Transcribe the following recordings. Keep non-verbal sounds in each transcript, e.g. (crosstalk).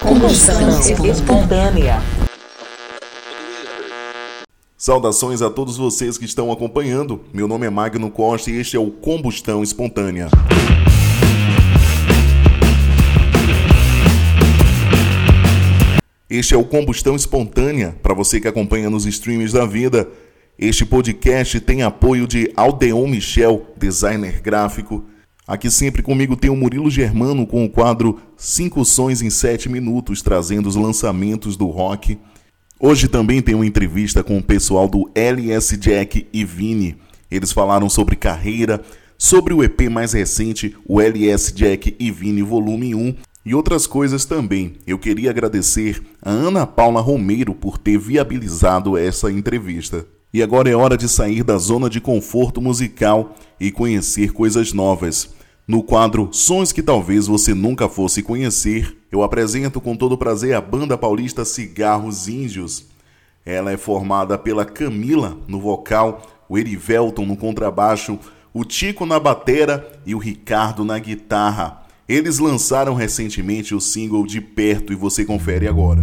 Combustão espontânea. Saudações a todos vocês que estão acompanhando. Meu nome é Magno Costa e este é o Combustão Espontânea. Este é o Combustão Espontânea para você que acompanha nos streams da vida. Este podcast tem apoio de Aldeon Michel, designer gráfico. Aqui sempre comigo tem o Murilo Germano com o quadro 5 Sons em 7 Minutos, trazendo os lançamentos do rock. Hoje também tem uma entrevista com o pessoal do LS Jack e Vini. Eles falaram sobre carreira, sobre o EP mais recente, o LS Jack e Vini Volume 1, e outras coisas também. Eu queria agradecer a Ana Paula Romeiro por ter viabilizado essa entrevista. E agora é hora de sair da zona de conforto musical e conhecer coisas novas. No quadro Sons que talvez você nunca fosse conhecer, eu apresento com todo prazer a banda paulista Cigarros Índios. Ela é formada pela Camila no vocal, o Erivelton no contrabaixo, o Tico na batera e o Ricardo na guitarra. Eles lançaram recentemente o single De Perto e você confere agora.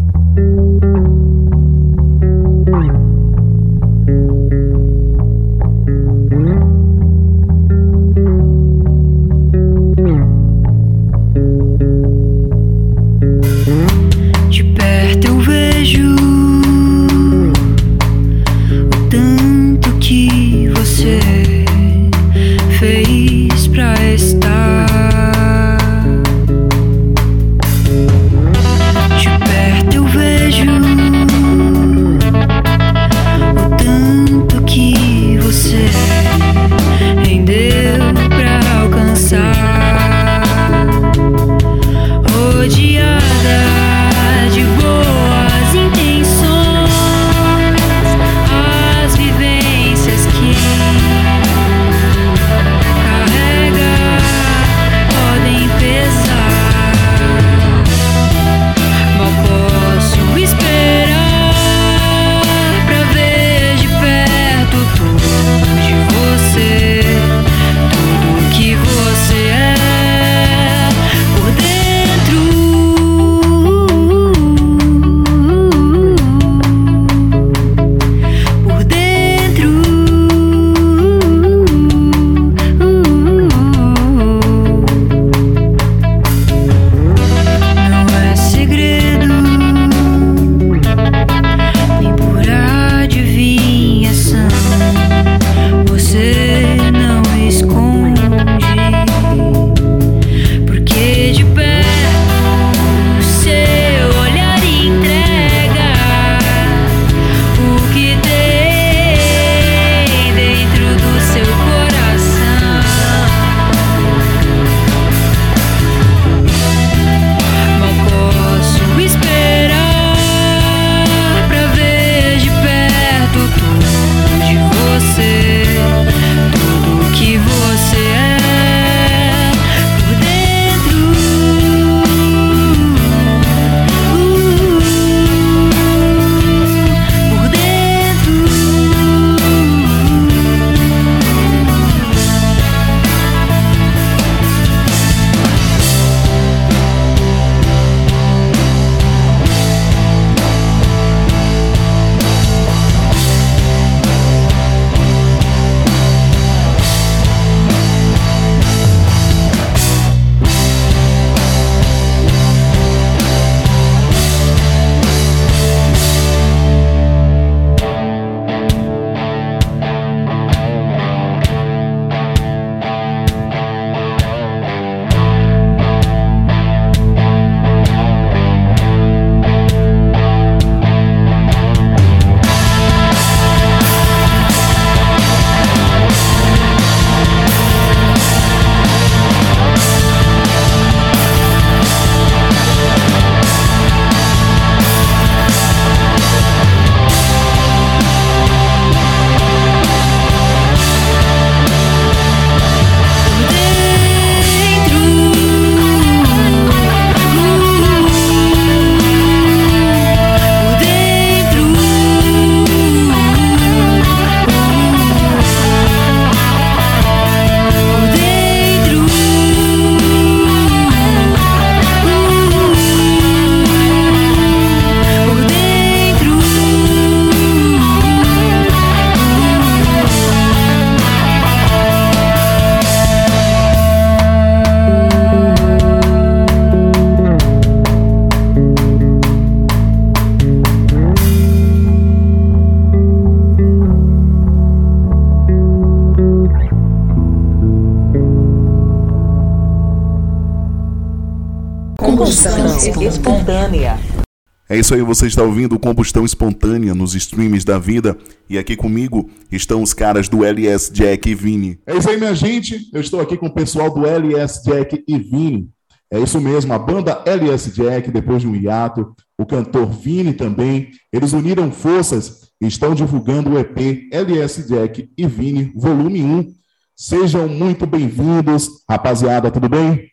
Isso aí, você está ouvindo Combustão Espontânea nos streams da vida. E aqui comigo estão os caras do LS Jack e Vini. É isso aí, minha gente. Eu estou aqui com o pessoal do LS Jack e Vini. É isso mesmo, a banda LS Jack, depois de um hiato, o cantor Vini também, eles uniram forças e estão divulgando o EP LS Jack e Vini, volume 1. Sejam muito bem-vindos, rapaziada, tudo bem?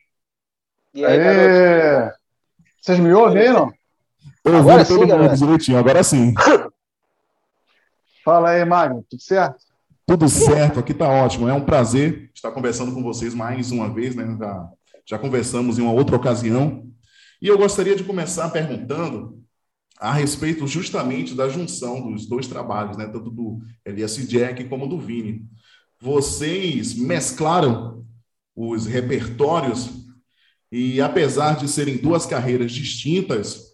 E aí, Aê! Vocês me ouviram? Agora sim, mundo direitinho, agora sim. (coughs) Fala aí, Magno, tudo certo? Tudo certo, aqui tá ótimo. É um prazer estar conversando com vocês mais uma vez, né? Já, já conversamos em uma outra ocasião. E eu gostaria de começar perguntando a respeito justamente da junção dos dois trabalhos, né? Tanto do LS Jack como do Vini. Vocês mesclaram os repertórios e apesar de serem duas carreiras distintas,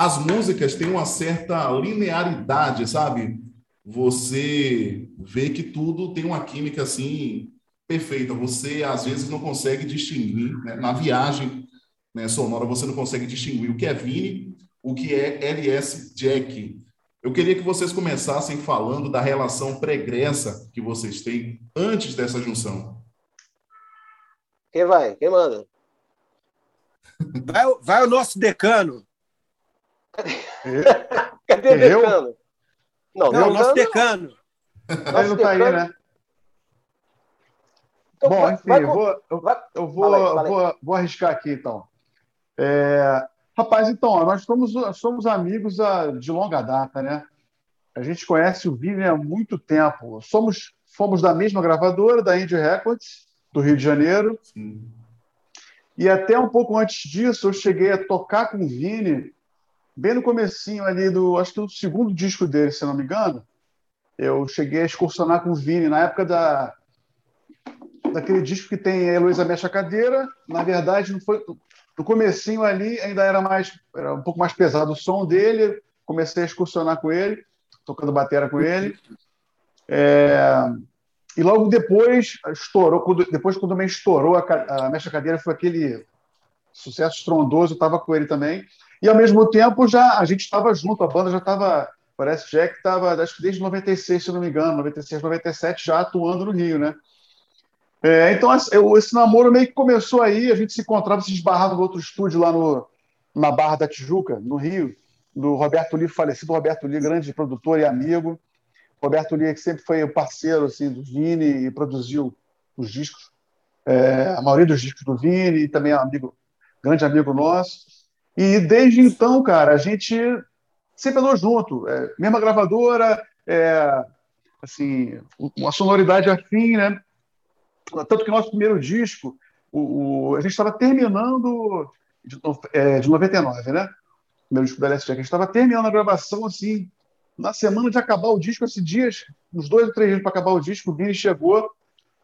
as músicas têm uma certa linearidade, sabe? Você vê que tudo tem uma química assim perfeita. Você às vezes não consegue distinguir né? na viagem né, sonora. Você não consegue distinguir o que é Vini, o que é LS Jack. Eu queria que vocês começassem falando da relação pregressa que vocês têm antes dessa junção. Quem vai? Quem manda? Vai, vai o nosso decano. Cadê o decano? Não, não o nosso decano. Ele não está aí, né? Então, Bom, vai, enfim, vai, eu vou, eu, vai, eu vou, aí, vou, vou, arriscar aqui, então. É, rapaz, então, nós somos, somos amigos de longa data, né? A gente conhece o Vini há muito tempo. Somos, fomos da mesma gravadora, da Indie Records, do Rio de Janeiro. Sim. E até um pouco antes disso, eu cheguei a tocar com o Vini bem no comecinho ali do, acho que do segundo disco dele, se não me engano, eu cheguei a excursionar com o Vini na época da daquele disco que tem a Heloísa Mexe a Cadeira. Na verdade, não foi no comecinho ali ainda era mais era um pouco mais pesado o som dele. Comecei a excursionar com ele, tocando bateria com ele. É... E logo depois estourou, quando, depois quando também estourou a, a Mexe a Cadeira foi aquele sucesso estrondoso, eu estava com ele também. E ao mesmo tempo já a gente estava junto, a banda já estava, parece Jack estava, acho que desde 96, se não me engano, 96, 97 já atuando no Rio, né? É, então esse namoro meio que começou aí, a gente se encontrava, se esbarrava no outro estúdio lá no, na Barra da Tijuca, no Rio, do Roberto Lee, falecido Roberto Lee, grande produtor e amigo. Roberto Lee, que sempre foi o parceiro assim, do Vini e produziu os discos, é, a maioria dos discos do Vini, e também é um amigo, grande amigo nosso. E desde então, cara, a gente sempre andou junto, é, mesma gravadora, é, assim, uma sonoridade afim, né? Tanto que nosso primeiro disco, o, o a gente estava terminando de, é, de 99, né? O primeiro disco da LSD, a gente estava terminando a gravação assim, na semana de acabar o disco, esses dias, uns dois ou três dias para acabar o disco, o Vini chegou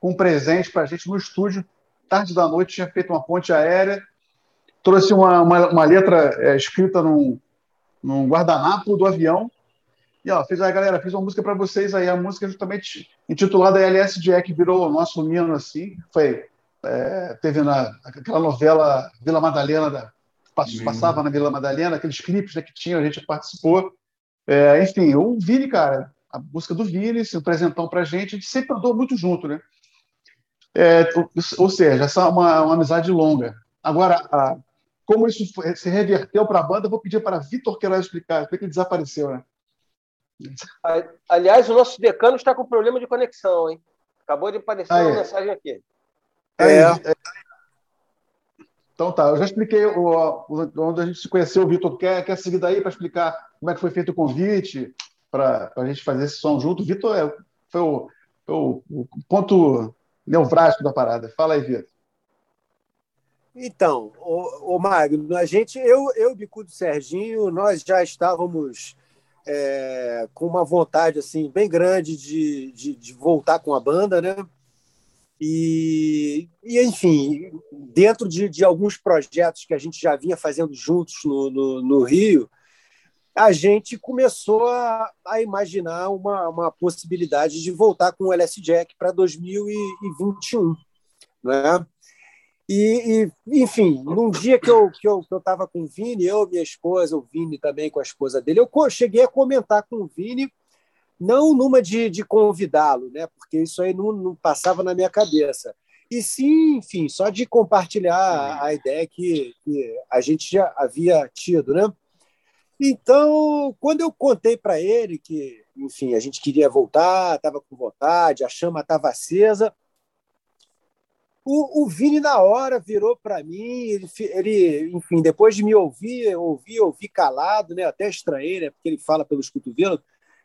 com um presente para a gente no estúdio, tarde da noite, tinha feito uma ponte aérea trouxe uma, uma, uma letra é, escrita num, num guardanapo do avião. E ó, fez a galera, fiz uma música para vocês aí, a música justamente intitulada LS Jack, virou o nosso hino assim. Foi, é, teve na, aquela novela Vila Madalena, da, passava na Vila Madalena, aqueles clipes né, que tinha, a gente participou. É, enfim, o Vini, cara, a música do Vini, se apresentou para a gente, a gente sempre andou muito junto, né? É, ou seja, essa é uma, uma amizade longa. Agora, a, como isso se reverteu para a banda, eu vou pedir para Vitor Queiroz explicar, porque ele desapareceu, né? Aliás, o nosso decano está com problema de conexão, hein? Acabou de aparecer uma mensagem aqui. É, é. Então tá, eu já expliquei o, o, onde a gente se conheceu, o Vitor quer, quer seguir daí para explicar como é que foi feito o convite para a gente fazer esse som junto. Vitor é, foi, o, foi o, o ponto nevrálgico da parada. Fala aí, Vitor. Então, o, Magno, a gente, eu, eu, Bicudo Serginho, nós já estávamos é, com uma vontade assim bem grande de, de, de, voltar com a banda, né? E, e enfim, dentro de, de, alguns projetos que a gente já vinha fazendo juntos no, no, no Rio, a gente começou a, a imaginar uma, uma possibilidade de voltar com o LS Jack para 2021, né? E, e, enfim, num dia que eu que eu estava com o Vini, eu, minha esposa, o Vini também com a esposa dele, eu cheguei a comentar com o Vini, não numa de, de convidá-lo, né? Porque isso aí não, não passava na minha cabeça. E sim, enfim, só de compartilhar a ideia que, que a gente já havia tido, né? Então, quando eu contei para ele que, enfim, a gente queria voltar, estava com vontade, a chama estava acesa, o, o Vini, na hora, virou para mim, ele, ele, enfim, depois de me ouvir, ouvir, ouvir calado, né? até estranhei, né? porque ele fala pelos cotovelos.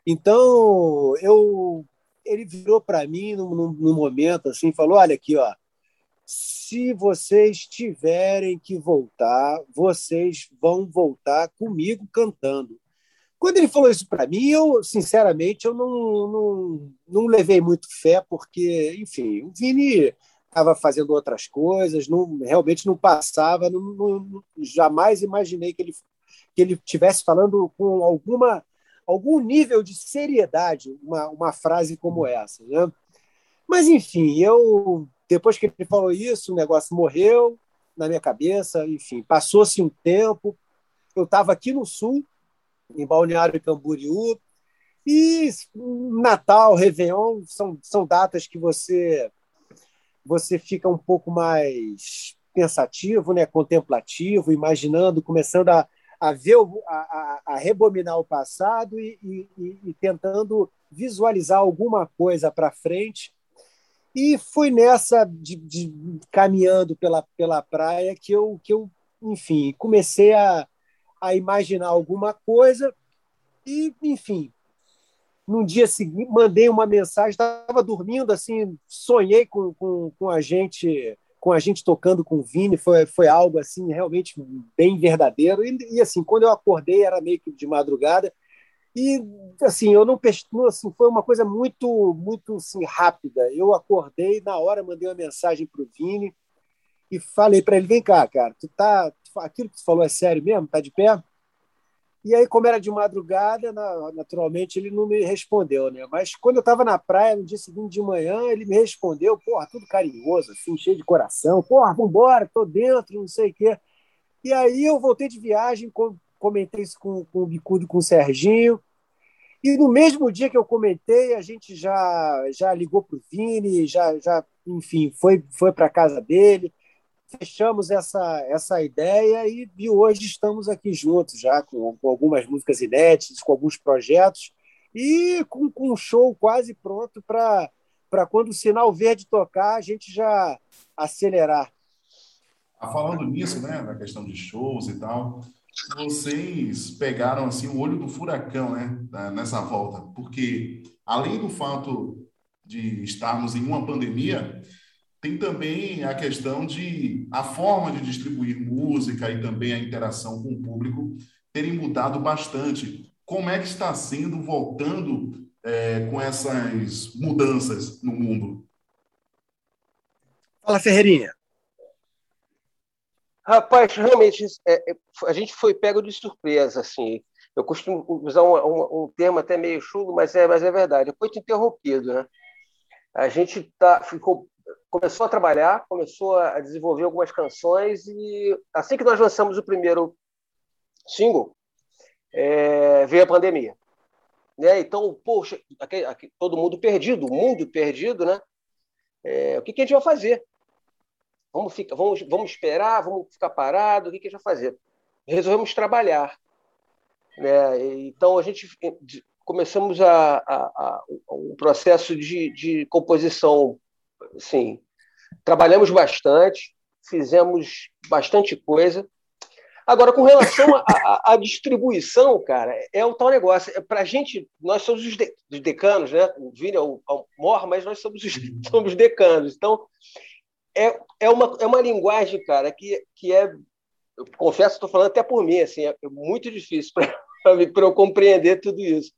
Então, eu, ele virou para mim num, num, num momento assim, falou: Olha aqui, ó, se vocês tiverem que voltar, vocês vão voltar comigo cantando. Quando ele falou isso para mim, eu, sinceramente, eu não, não, não levei muito fé, porque, enfim, o Vini estava fazendo outras coisas, não, realmente não passava, não, não, jamais imaginei que ele que ele estivesse falando com alguma algum nível de seriedade uma, uma frase como essa, né? Mas enfim, eu depois que ele falou isso, o negócio morreu na minha cabeça, enfim, passou-se um tempo, eu estava aqui no sul, em Balneário Camboriú, e Natal, Réveillon são, são datas que você você fica um pouco mais pensativo, né, contemplativo, imaginando, começando a, a ver, a, a, o passado e, e, e tentando visualizar alguma coisa para frente. E foi nessa de, de, caminhando pela, pela praia que eu, que eu, enfim, comecei a, a imaginar alguma coisa e, enfim, no dia seguinte, mandei uma mensagem, estava dormindo, assim, sonhei com, com, com, a gente com a gente tocando com o Vini, foi, foi algo assim realmente bem verdadeiro. E, e assim, quando eu acordei, era meio que de madrugada, e assim, eu não assim, foi uma coisa muito muito assim, rápida. Eu acordei, na hora mandei uma mensagem para o Vini e falei para ele: vem cá, cara, tu tá, aquilo que tu falou é sério mesmo? Tá de pé? E aí, como era de madrugada, naturalmente ele não me respondeu, né? Mas quando eu estava na praia, no dia seguinte de manhã, ele me respondeu, porra, tudo carinhoso, assim, cheio de coração, porra, vambora, tô dentro, não sei o quê. E aí eu voltei de viagem, comentei isso com, com o Bicudo com o Serginho, e no mesmo dia que eu comentei, a gente já, já ligou para o Vini, já, já, enfim, foi, foi para casa dele, fechamos essa, essa ideia e, e hoje estamos aqui juntos já com, com, algumas músicas inéditas, com alguns projetos e com, com um show quase pronto para quando o sinal verde tocar, a gente já acelerar. Ah, falando nisso, né, na questão de shows e tal, vocês pegaram assim o olho do furacão, né, nessa volta, porque além do fato de estarmos em uma pandemia, tem também a questão de a forma de distribuir música e também a interação com o público terem mudado bastante. Como é que está sendo voltando é, com essas mudanças no mundo? Fala, Ferreirinha. Rapaz, realmente, é, é, a gente foi pego de surpresa, assim. Eu costumo usar um, um, um termo até meio chulo, mas é, mas é verdade. Foi interrompido, né? A gente tá, ficou começou a trabalhar, começou a desenvolver algumas canções e assim que nós lançamos o primeiro single, é, veio a pandemia. Né? Então, poxa, aqui, aqui, todo mundo perdido, o mundo perdido, né? É, o que, que, a gente vai fazer? Vamos, ficar, vamos, vamos esperar, vamos ficar parado, o que, que a gente vai fazer? Resolvemos trabalhar. Né? Então, a gente começamos a, a, a, um processo de, de composição sim, trabalhamos bastante, fizemos bastante coisa. Agora, com relação à distribuição, cara, é o tal negócio. É, Para a gente, nós somos os, de, os decanos, né? O Vini é o, é o mor, mas nós somos os, (laughs) somos decanos. Então, é, é, uma, é uma linguagem, cara, que, que é. Eu confesso, estou falando até por mim, assim, é muito difícil para (laughs) eu compreender tudo isso.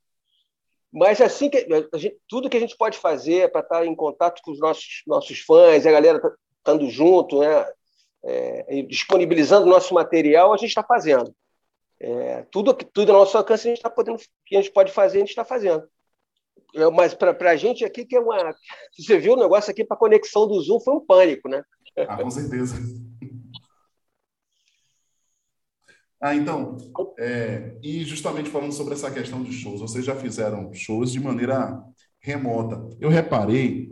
Mas assim que gente, tudo que a gente pode fazer para estar em contato com os nossos nossos fãs, a galera tá, estando junto, né, é, disponibilizando nosso material, a gente está fazendo. É, tudo tudo ao nosso alcance a gente está podendo, que a gente pode fazer, a gente está fazendo. É, mas para a gente aqui que é uma, (laughs) você viu o negócio aqui para conexão do Zoom foi um pânico, né? Ah, com certeza. Ah, então, é, e justamente falando sobre essa questão de shows, vocês já fizeram shows de maneira remota. Eu reparei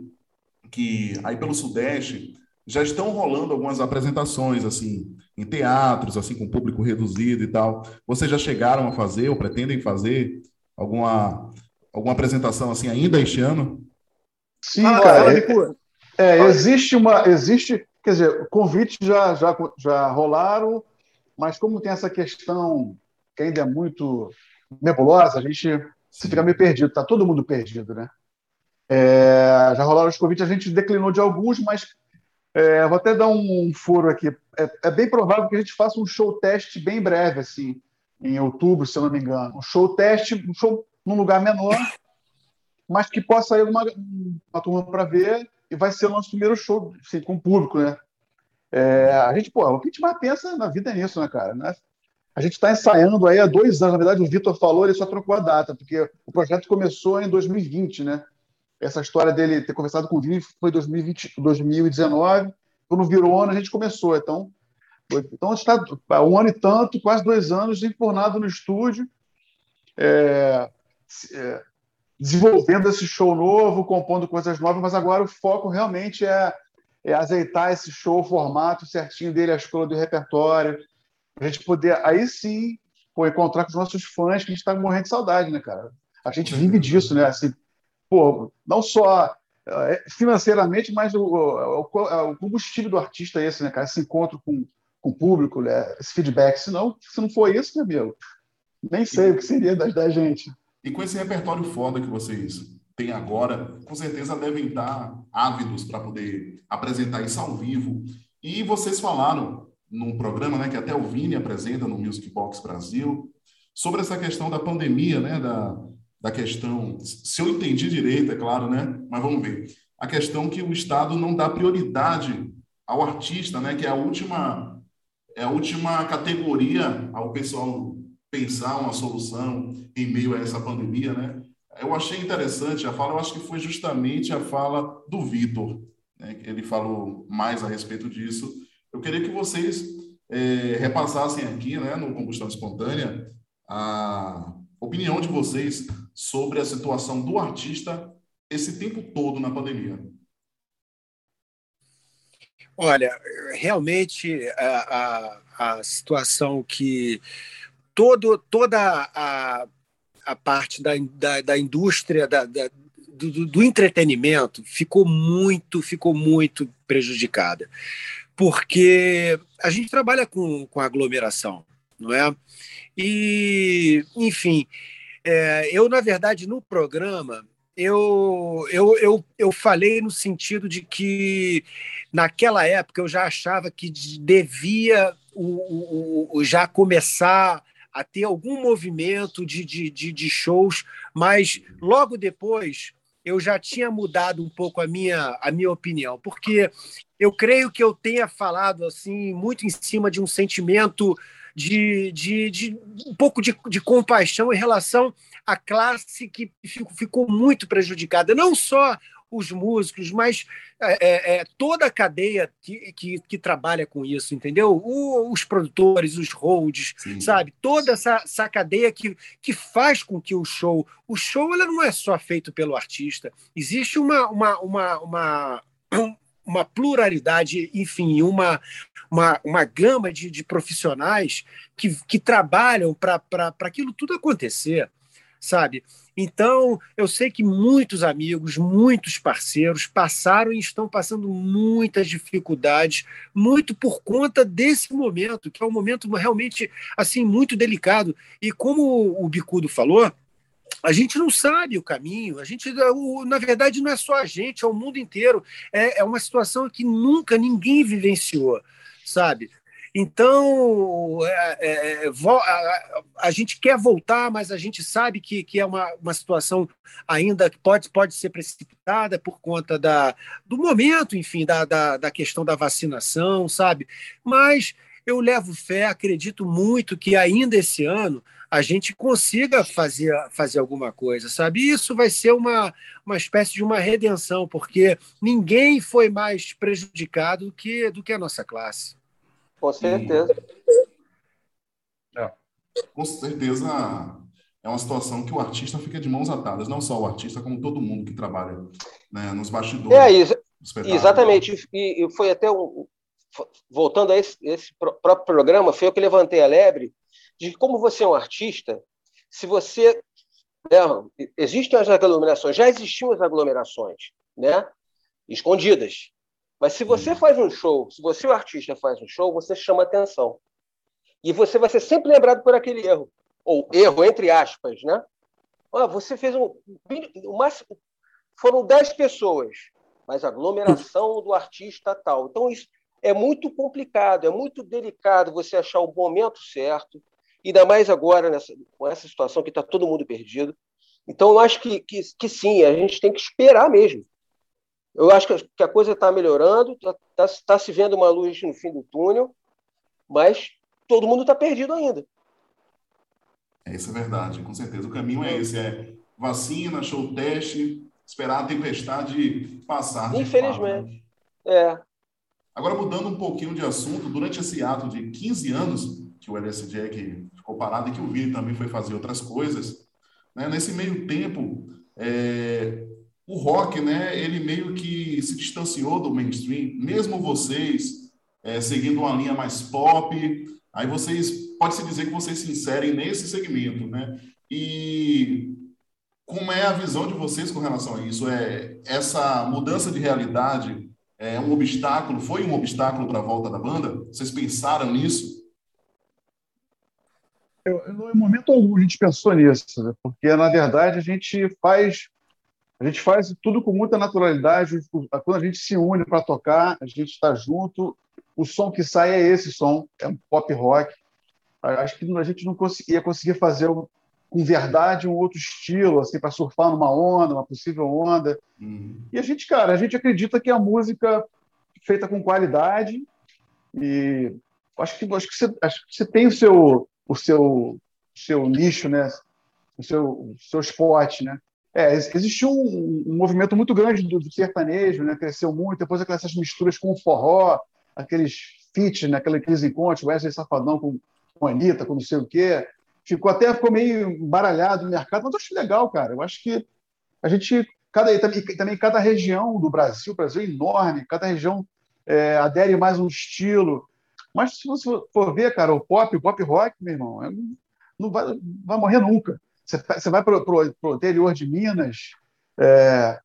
que aí pelo Sudeste já estão rolando algumas apresentações assim em teatros, assim com público reduzido e tal. Vocês já chegaram a fazer ou pretendem fazer alguma alguma apresentação assim ainda este ano? Sim, ah, cara. É, é, existe uma existe, quer dizer, convites já já já rolaram, mas como tem essa questão que ainda é muito nebulosa, a gente se fica meio perdido, tá todo mundo perdido, né? É, já rolaram os convites, a gente declinou de alguns, mas é, vou até dar um furo aqui. É, é, bem provável que a gente faça um show teste bem breve, assim, em outubro, se eu não me engano. Um show teste, um show num lugar menor, mas que possa ir uma, uma turma para ver e vai ser o nosso primeiro show assim, com o público, né? É, a gente, pô, o que a gente mais pensa na vida é nisso, né, cara? Né? A gente está ensaiando aí há dois anos. Na verdade, o Vitor falou, ele só trocou a data, porque o projeto começou em 2020, né? essa história dele ter conversado com o Vini foi 2020, 2019. Quando virou ano, a gente começou. Então, então a gente está um ano e tanto, quase dois anos, enfornado no estúdio, é, é, desenvolvendo esse show novo, compondo coisas novas, mas agora o foco realmente é, é azeitar esse show, o formato certinho dele, a escola do repertório, a gente poder, aí sim, pô, encontrar com os nossos fãs, que a gente está morrendo de saudade, né, cara? A gente vive disso, né? Assim, pô, não só é, financeiramente, mas o, o, o, combustível do artista é esse, né, cara? Esse encontro com, com o público, né? esse feedback. Senão, se não for isso, meu amigo, nem sei e, o que seria da, da gente. E com esse repertório foda que vocês têm agora, com certeza devem estar ávidos para poder apresentar isso ao vivo. E vocês falaram num programa, né, que até o Vini apresenta no Music Box Brasil, sobre essa questão da pandemia, né, da, da questão, se eu entendi direito, é claro, né? Mas vamos ver. A questão que o Estado não dá prioridade ao artista, né? Que é a última, é a última categoria ao pessoal pensar uma solução em meio a essa pandemia, né? Eu achei interessante a fala, eu acho que foi justamente a fala do Vitor, né? ele falou mais a respeito disso. Eu queria que vocês é, repassassem aqui, né, no Combustão Espontânea, a opinião de vocês sobre a situação do artista esse tempo todo na pandemia? Olha, realmente a, a, a situação que todo, toda a, a parte da, da, da indústria da, da do, do, entretenimento ficou muito, ficou muito prejudicada, porque a gente trabalha com, com aglomeração, não é? E, enfim, é, eu, na verdade, no programa, eu, eu, eu, eu falei no sentido de que, naquela época, eu já achava que devia o, o, o já começar a ter algum movimento de, de, de, de shows, mas logo depois eu já tinha mudado um pouco a minha, a minha opinião, porque eu creio que eu tenha falado assim muito em cima de um sentimento de, de, de um pouco de, de compaixão em relação à classe que ficou muito prejudicada. Não só os músicos, mas é, é, é, toda a cadeia que, que, que, trabalha com isso, entendeu? O, os produtores, os holds, Sim. sabe? Toda essa, essa cadeia que, que faz com que o show. O show ela não é só feito pelo artista. Existe uma, uma, uma, uma uma pluralidade, enfim, uma, uma, uma gama de, de profissionais que, que trabalham para aquilo tudo acontecer, sabe? Então, eu sei que muitos amigos, muitos parceiros passaram e estão passando muitas dificuldades, muito por conta desse momento, que é um momento realmente assim muito delicado. E como o Bicudo falou, a gente não sabe o caminho, a gente, na verdade, não é só a gente, é o mundo inteiro. É, é uma situação que nunca ninguém vivenciou, sabe? Então, é, é, é a, a, gente quer voltar, mas a gente sabe que, que é uma, uma situação ainda que pode, pode ser precipitada por conta da, do momento, enfim, da, da, da questão da vacinação, sabe? Mas eu levo fé, acredito muito que ainda esse ano a gente consiga fazer, fazer alguma coisa, sabe? Isso vai ser uma, uma espécie de uma redenção, porque ninguém foi mais prejudicado do que, do que a nossa classe. Com certeza. É. Com certeza é uma situação que o artista fica de mãos atadas, não só o artista, como todo mundo que trabalha né, nos bastidores. É isso. Exatamente. E, foi até um. Voltando a esse, esse próprio programa, foi eu que levantei a lebre de como você é um artista, se você. Né, existem as aglomerações, já existiam as aglomerações, né? Escondidas. Mas se você faz um show, se você, o artista, faz um show, você chama atenção. E você vai ser sempre lembrado por aquele erro. Ou erro, entre aspas, né? Ah, você fez um. O máximo, foram 10 pessoas, mas a aglomeração do artista tal. Então, isso é muito complicado, é muito delicado você achar o momento certo, ainda mais agora, nessa, com essa situação que está todo mundo perdido. Então, eu acho que, que, que, sim, a gente tem que esperar mesmo. Eu acho que a coisa está melhorando, está tá, tá se vendo uma luz no fim do túnel, mas todo mundo está perdido ainda. É, isso é verdade, com certeza. O caminho é esse: é vacina, show teste, esperar a tempestade passar. Infelizmente. Fato, né? É. Agora, mudando um pouquinho de assunto, durante esse ato de 15 anos que o LS Jack ficou parado e que o Vini também foi fazer outras coisas. Né? Nesse meio tempo, é, o rock, né, ele meio que se distanciou do mainstream, mesmo vocês é, seguindo uma linha mais pop, aí vocês, pode-se dizer que vocês se inserem nesse segmento, né? E como é a visão de vocês com relação a isso? É essa mudança de realidade é um obstáculo? Foi um obstáculo para a volta da banda? Vocês pensaram nisso? Eu, em momento algum a gente pensou nisso, né? porque na verdade a gente faz a gente faz tudo com muita naturalidade. Quando a gente se une para tocar, a gente está junto. O som que sai é esse som, é um pop rock. Acho que a gente não conseguia conseguir fazer com verdade um outro estilo, assim, para surfar numa onda, uma possível onda. Uhum. E a gente, cara, a gente acredita que a música feita com qualidade e acho que acho que você, acho que você tem o seu o seu, seu nicho, né? o seu, o seu esporte. Né? É, existiu um, um, movimento muito grande do, do, sertanejo, né? cresceu muito, depois aquelas misturas com o forró, aqueles feats, né? aqueles encontros, Wesley Safadão com, com a Anitta, com não sei o quê. Ficou até ficou meio embaralhado no mercado, mas eu acho legal, cara. Eu acho que a gente, cada, também, também cada região do Brasil, o Brasil é enorme, cada região é, adere mais um estilo. Mas se você for ver, cara, o pop, o pop rock, meu irmão, é, não vai, vai morrer nunca. Você, você vai para o interior de Minas, é,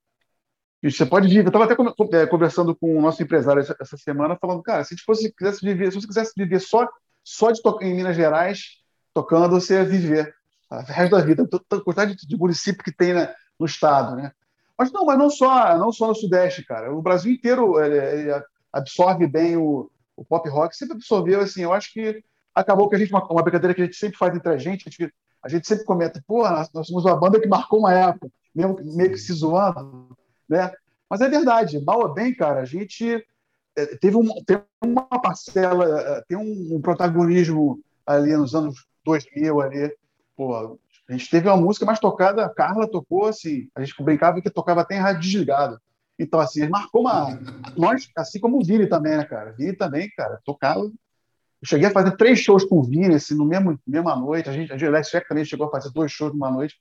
você pode viver. Eu estava até é, conversando com o nosso empresário essa, semana, falando, cara, se fosse quisesse viver, se você quisesse viver só, só de em Minas Gerais, tocando, você ia viver o resto da vida. A quantidade de, de município que tem né, no estado, né? Mas não, mas não só, não só no Sudeste, cara. O Brasil inteiro ele, ele absorve bem o, o pop rock sempre absorveu, assim, eu acho que acabou que a gente, uma, uma brincadeira que a gente sempre faz entre a gente, a gente, a gente sempre comenta, pô, nós, somos uma banda que marcou uma época, mesmo meio que se zoando, né? Mas é verdade, mal ou bem, cara, a gente é, teve, um, uma parcela, é, tem um, protagonismo ali nos anos 2000 ali, pô, a gente teve uma música mais tocada, a Carla tocou assim, a gente brincava que tocava até em rádio desligado. Então, assim, marcou uma. Nós, assim como o Vini também, né, cara? Vini também, cara, tocava. Eu cheguei a fazer três shows com o Vini, assim, no mesmo mesma noite. A gente, a Gillette também chegou a fazer dois shows numa noite.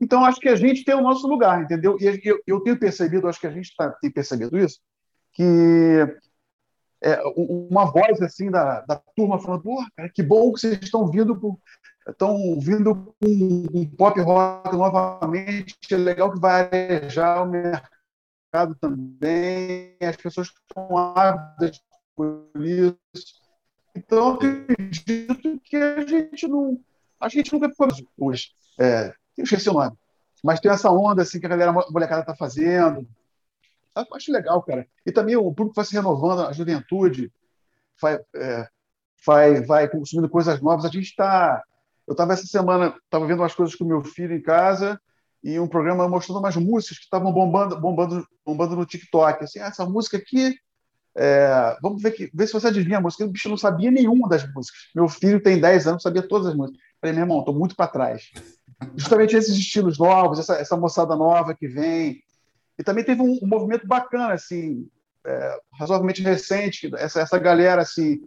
Então, acho que a gente tem o nosso lugar, entendeu? E eu, eu tenho percebido, acho que a gente tá, tem percebido isso, que é, uma voz assim da, da turma falando, pô, cara, que bom que vocês estão vindo estão vindo com um pop rock novamente, é legal que vai arejar o mercado também, as pessoas estão ávidas por isso. Então, acredito que a gente não. A gente nunca ficou hoje. É, eu esqueci o nome. Mas tem essa onda assim, que a galera a molecada está fazendo. Eu acho legal, cara. E também o público vai se renovando, a juventude vai, é, vai, vai consumindo coisas novas. A gente está. Eu estava essa semana, estava vendo umas coisas com meu filho em casa e um programa mostrando umas músicas que estavam bombando, bombando, bombando no TikTok. Assim, ah, essa música aqui É, vamos ver, que, ver se você adivinha a música. O bicho não sabia nenhuma das músicas. Meu filho tem 10 anos, sabia todas as músicas. Falei, meu irmão, estou muito para trás. Justamente esses estilos novos, essa, essa, moçada nova que vem. E também teve um, um movimento bacana, assim, é, razoavelmente recente, essa, essa galera assim,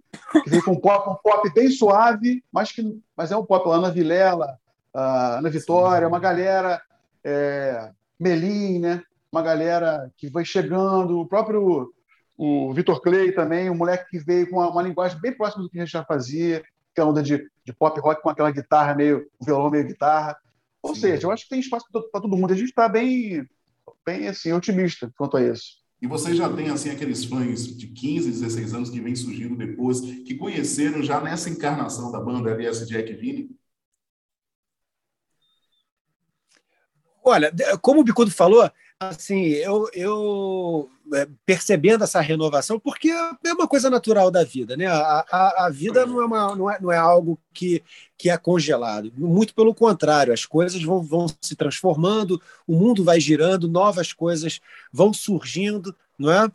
que vem com pop, um pop bem suave, mas, que, mas é um pop. Ana Vilela, Ana Vitória, uma galera. É, Melim, né? uma galera que vai chegando, o próprio o Vitor Clay também, um moleque que veio com uma, uma, linguagem bem próxima do que a gente já fazia, que é onda de, de pop rock com aquela guitarra meio, violão meio guitarra. Ou Sim. seja, eu acho que tem espaço para todo mundo. A gente está bem, bem assim, otimista quanto a isso. E você já tem assim aqueles fãs de 15, 16 anos que vêm surgindo depois, que conheceram já nessa encarnação da banda LS Jack Vini? Olha, como o Bicudo falou, assim, eu, eu percebendo essa renovação, porque é uma coisa natural da vida, né? A, a, a vida não é, uma, não, é, não é algo que, que é congelado, muito pelo contrário, as coisas vão, vão se transformando, o mundo vai girando, novas coisas vão surgindo, não é?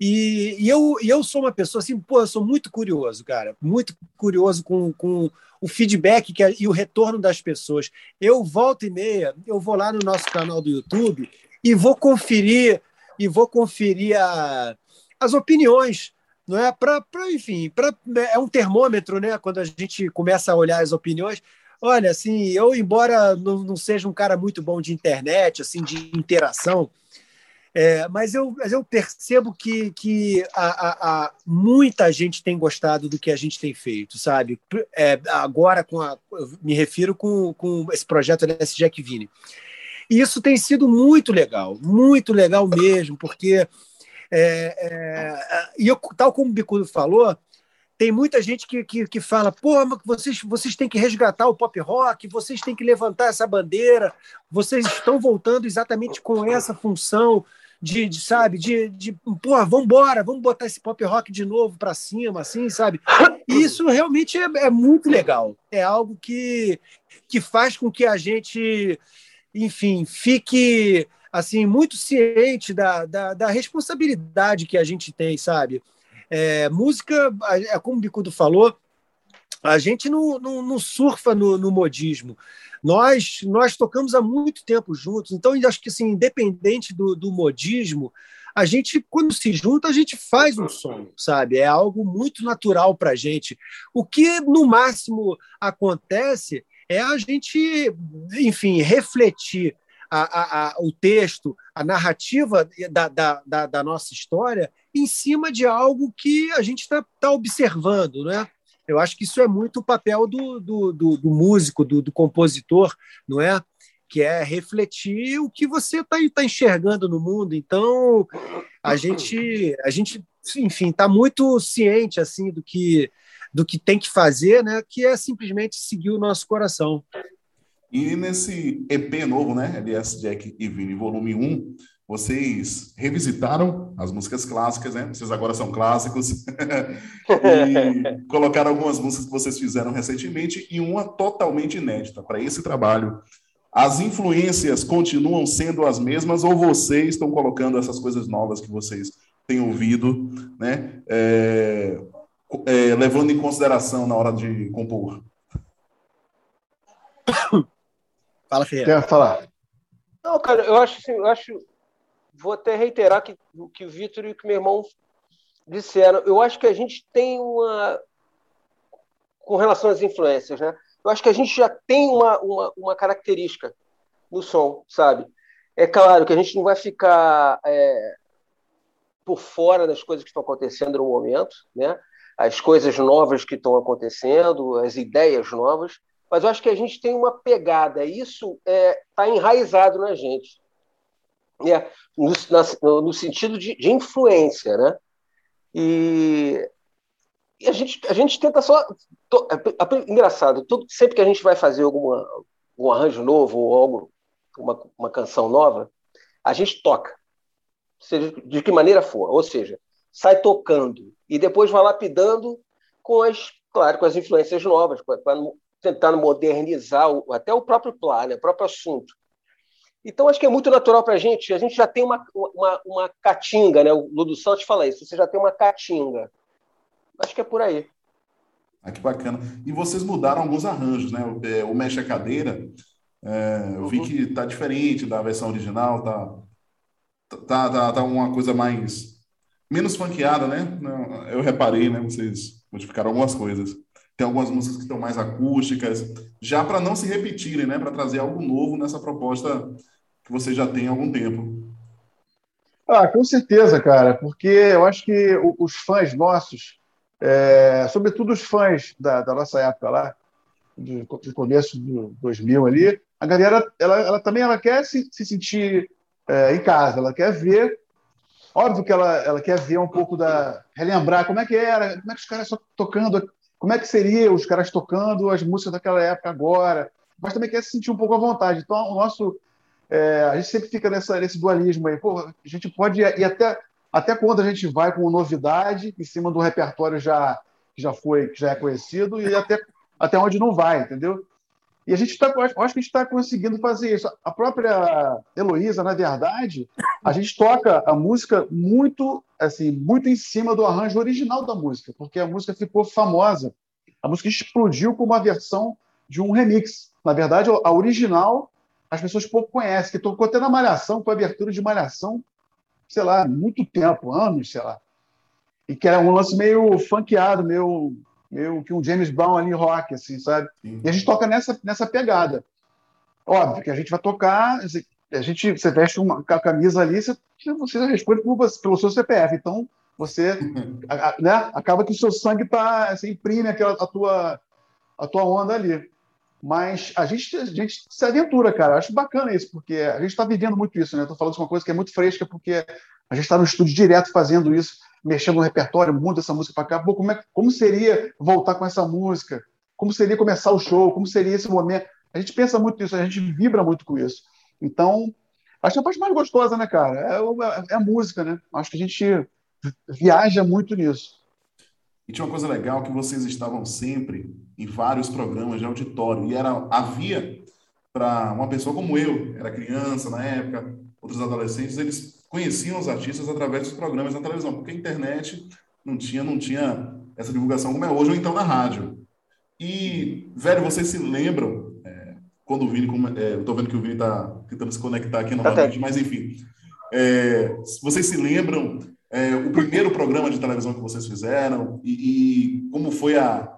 E, e, eu, e eu sou uma pessoa assim, pô, eu sou muito curioso, cara, muito curioso com, com o feedback que, e o retorno das pessoas. Eu volto e meia, eu vou lá no nosso canal do YouTube e vou conferir e vou conferir a, as opiniões, não é? Para, enfim, pra, é um termômetro, né? Quando a gente começa a olhar as opiniões. Olha, assim, eu, embora não, não seja um cara muito bom de internet, assim, de interação, é, mas, eu, mas eu percebo que, que a, a, a, muita gente tem gostado do que a gente tem feito, sabe? É, agora, com a, me refiro com, com esse projeto LS Jack Vini. E isso tem sido muito legal, muito legal mesmo, porque, é, é, e eu, tal como o Bicudo falou, tem muita gente que, que, que fala, pô, vocês, vocês têm que resgatar o pop rock, vocês têm que levantar essa bandeira, vocês estão voltando exatamente com essa função de, de sabe, de, de pô, vamos embora, vamos botar esse pop rock de novo para cima, assim, sabe? E isso realmente é, é muito legal. É algo que, que faz com que a gente enfim, fique assim muito ciente da, da, da responsabilidade que a gente tem, sabe? É, música, é como o Bicudo falou, a gente não, não, não surfa no, no, modismo. Nós nós tocamos há muito tempo juntos, então acho que assim, independente do, do modismo, a gente, quando se junta, a gente faz um som, sabe? É algo muito natural para a gente. O que, no máximo, acontece é a gente, enfim, refletir a, a, a, o texto, a narrativa da, da, da, da, nossa história em cima de algo que a gente está tá observando, né? Eu acho que isso é muito o papel do, do, do, do músico, do, do, compositor, não é? Que é refletir o que você está tá enxergando no mundo. Então, a gente, a gente enfim, está muito ciente assim do que do que tem que fazer, né? Que é simplesmente seguir o nosso coração. E nesse EP novo, né? LS Jack e Vini, volume 1, vocês revisitaram as músicas clássicas, né? Vocês agora são clássicos. (laughs) e colocaram algumas músicas que vocês fizeram recentemente e uma totalmente inédita para esse trabalho. As influências continuam sendo as mesmas ou vocês estão colocando essas coisas novas que vocês têm ouvido, né? É, é, levando em consideração na hora de compor? (coughs) Fala, Ferreira. Quer falar? Não, cara, eu acho assim, eu acho. Vou até reiterar que, o que o Vitor e o que meu irmão disseram. Eu acho que a gente tem uma. Com relação às influências, né? Eu acho que a gente já tem uma, uma, uma característica no som, sabe? É claro que a gente não vai ficar é, por fora das coisas que estão acontecendo no momento, né? As coisas novas que estão acontecendo, as ideias novas, mas eu acho que a gente tem uma pegada, isso está é, tá enraizado na gente, é, no, na, no, sentido de, de, influência, né? E, e, a, gente, a gente tenta só. To, é, engraçado, todo, sempre que a gente vai fazer alguma, um arranjo novo ou algo, uma, uma canção nova, a gente toca, seja de que maneira for, ou seja, sai tocando e depois vai lapidando com as, claro, com as influências novas, para tentando modernizar o, até o próprio plano, o próprio assunto. Então, acho que é muito natural para a gente. A gente já tem uma, uma, uma catinga, né? O Ludo Santos fala isso. Você já tem uma catinga. Acho que é por aí. Ah, que bacana. E vocês mudaram alguns arranjos, né? O, é, o Mexe a Cadeira, é, eu vi uhum. que tá diferente da versão original, tá, tá, tá, tá uma coisa mais... menos funkeada, né? Eu reparei, né? Vocês modificaram algumas coisas. Tem algumas músicas que estão mais acústicas, já para não se repetirem, né? Para trazer algo novo nessa proposta que você já tem há algum tempo. Ah, com certeza, cara, porque eu acho que os fãs nossos, é, sobretudo os fãs da, da, nossa época lá, do, do começo do 2000 ali, a galera, ela, ela também ela quer se, se sentir é, em casa, ela quer ver, óbvio que ela, ela quer ver um pouco da, relembrar como é que era, como é que os caras tocando, como é que seria os caras tocando as músicas daquela época agora, mas também quer se sentir um pouco à vontade. Então, o nosso é, a gente sempre fica nessa, nesse dualismo aí. Pô, a gente pode ir até, até quando a gente vai com novidade em cima do repertório já, que já foi, que já é conhecido, e até, até onde não vai, entendeu? E a gente está, acho que a gente está conseguindo fazer isso. A própria Heloísa, na verdade, a gente toca a música muito, assim, muito em cima do arranjo original da música, porque a música ficou famosa. A música explodiu com uma versão de um remix. Na verdade, a original as pessoas pouco conhecem, que tocou até na Malhação, com abertura de Malhação, sei lá, muito tempo, anos, sei lá. E que era um lance meio funkeado, meio, meio que um James Brown ali rock, assim, sabe? Sim. E a gente toca nessa, nessa pegada. Óbvio que a gente vai tocar, a gente, você veste uma camisa ali, você, você responde pelo seu CPF. Então, você (laughs) né, acaba que o seu sangue tá, você imprime aquela, a, tua, a tua onda ali. Mas a gente, a gente se aventura, cara. acho bacana isso, porque a gente está vivendo muito isso, né? Estou falando de uma coisa que é muito fresca, porque a gente está no estúdio direto fazendo isso, mexendo no repertório, muda essa música para cá. Pô, como, é, como seria voltar com essa música? Como seria começar o show? Como seria esse momento? A gente pensa muito nisso, a gente vibra muito com isso. Então, acho que é a parte mais gostosa, né, cara? É, é, é a música, né? Acho que a gente viaja muito nisso. E tinha uma coisa legal que vocês estavam sempre em vários programas de auditório e era havia para uma pessoa como eu, era criança na época, outros adolescentes, eles conheciam os artistas através dos programas na televisão, porque a internet não tinha não tinha essa divulgação como é hoje ou então na rádio. E velho, vocês se lembram é, quando o Vini, é, eu estou vendo que o Vini está tentando se conectar aqui tá novamente, mas enfim, é, vocês se lembram é, o primeiro programa de televisão que vocês fizeram e, e, como foi a,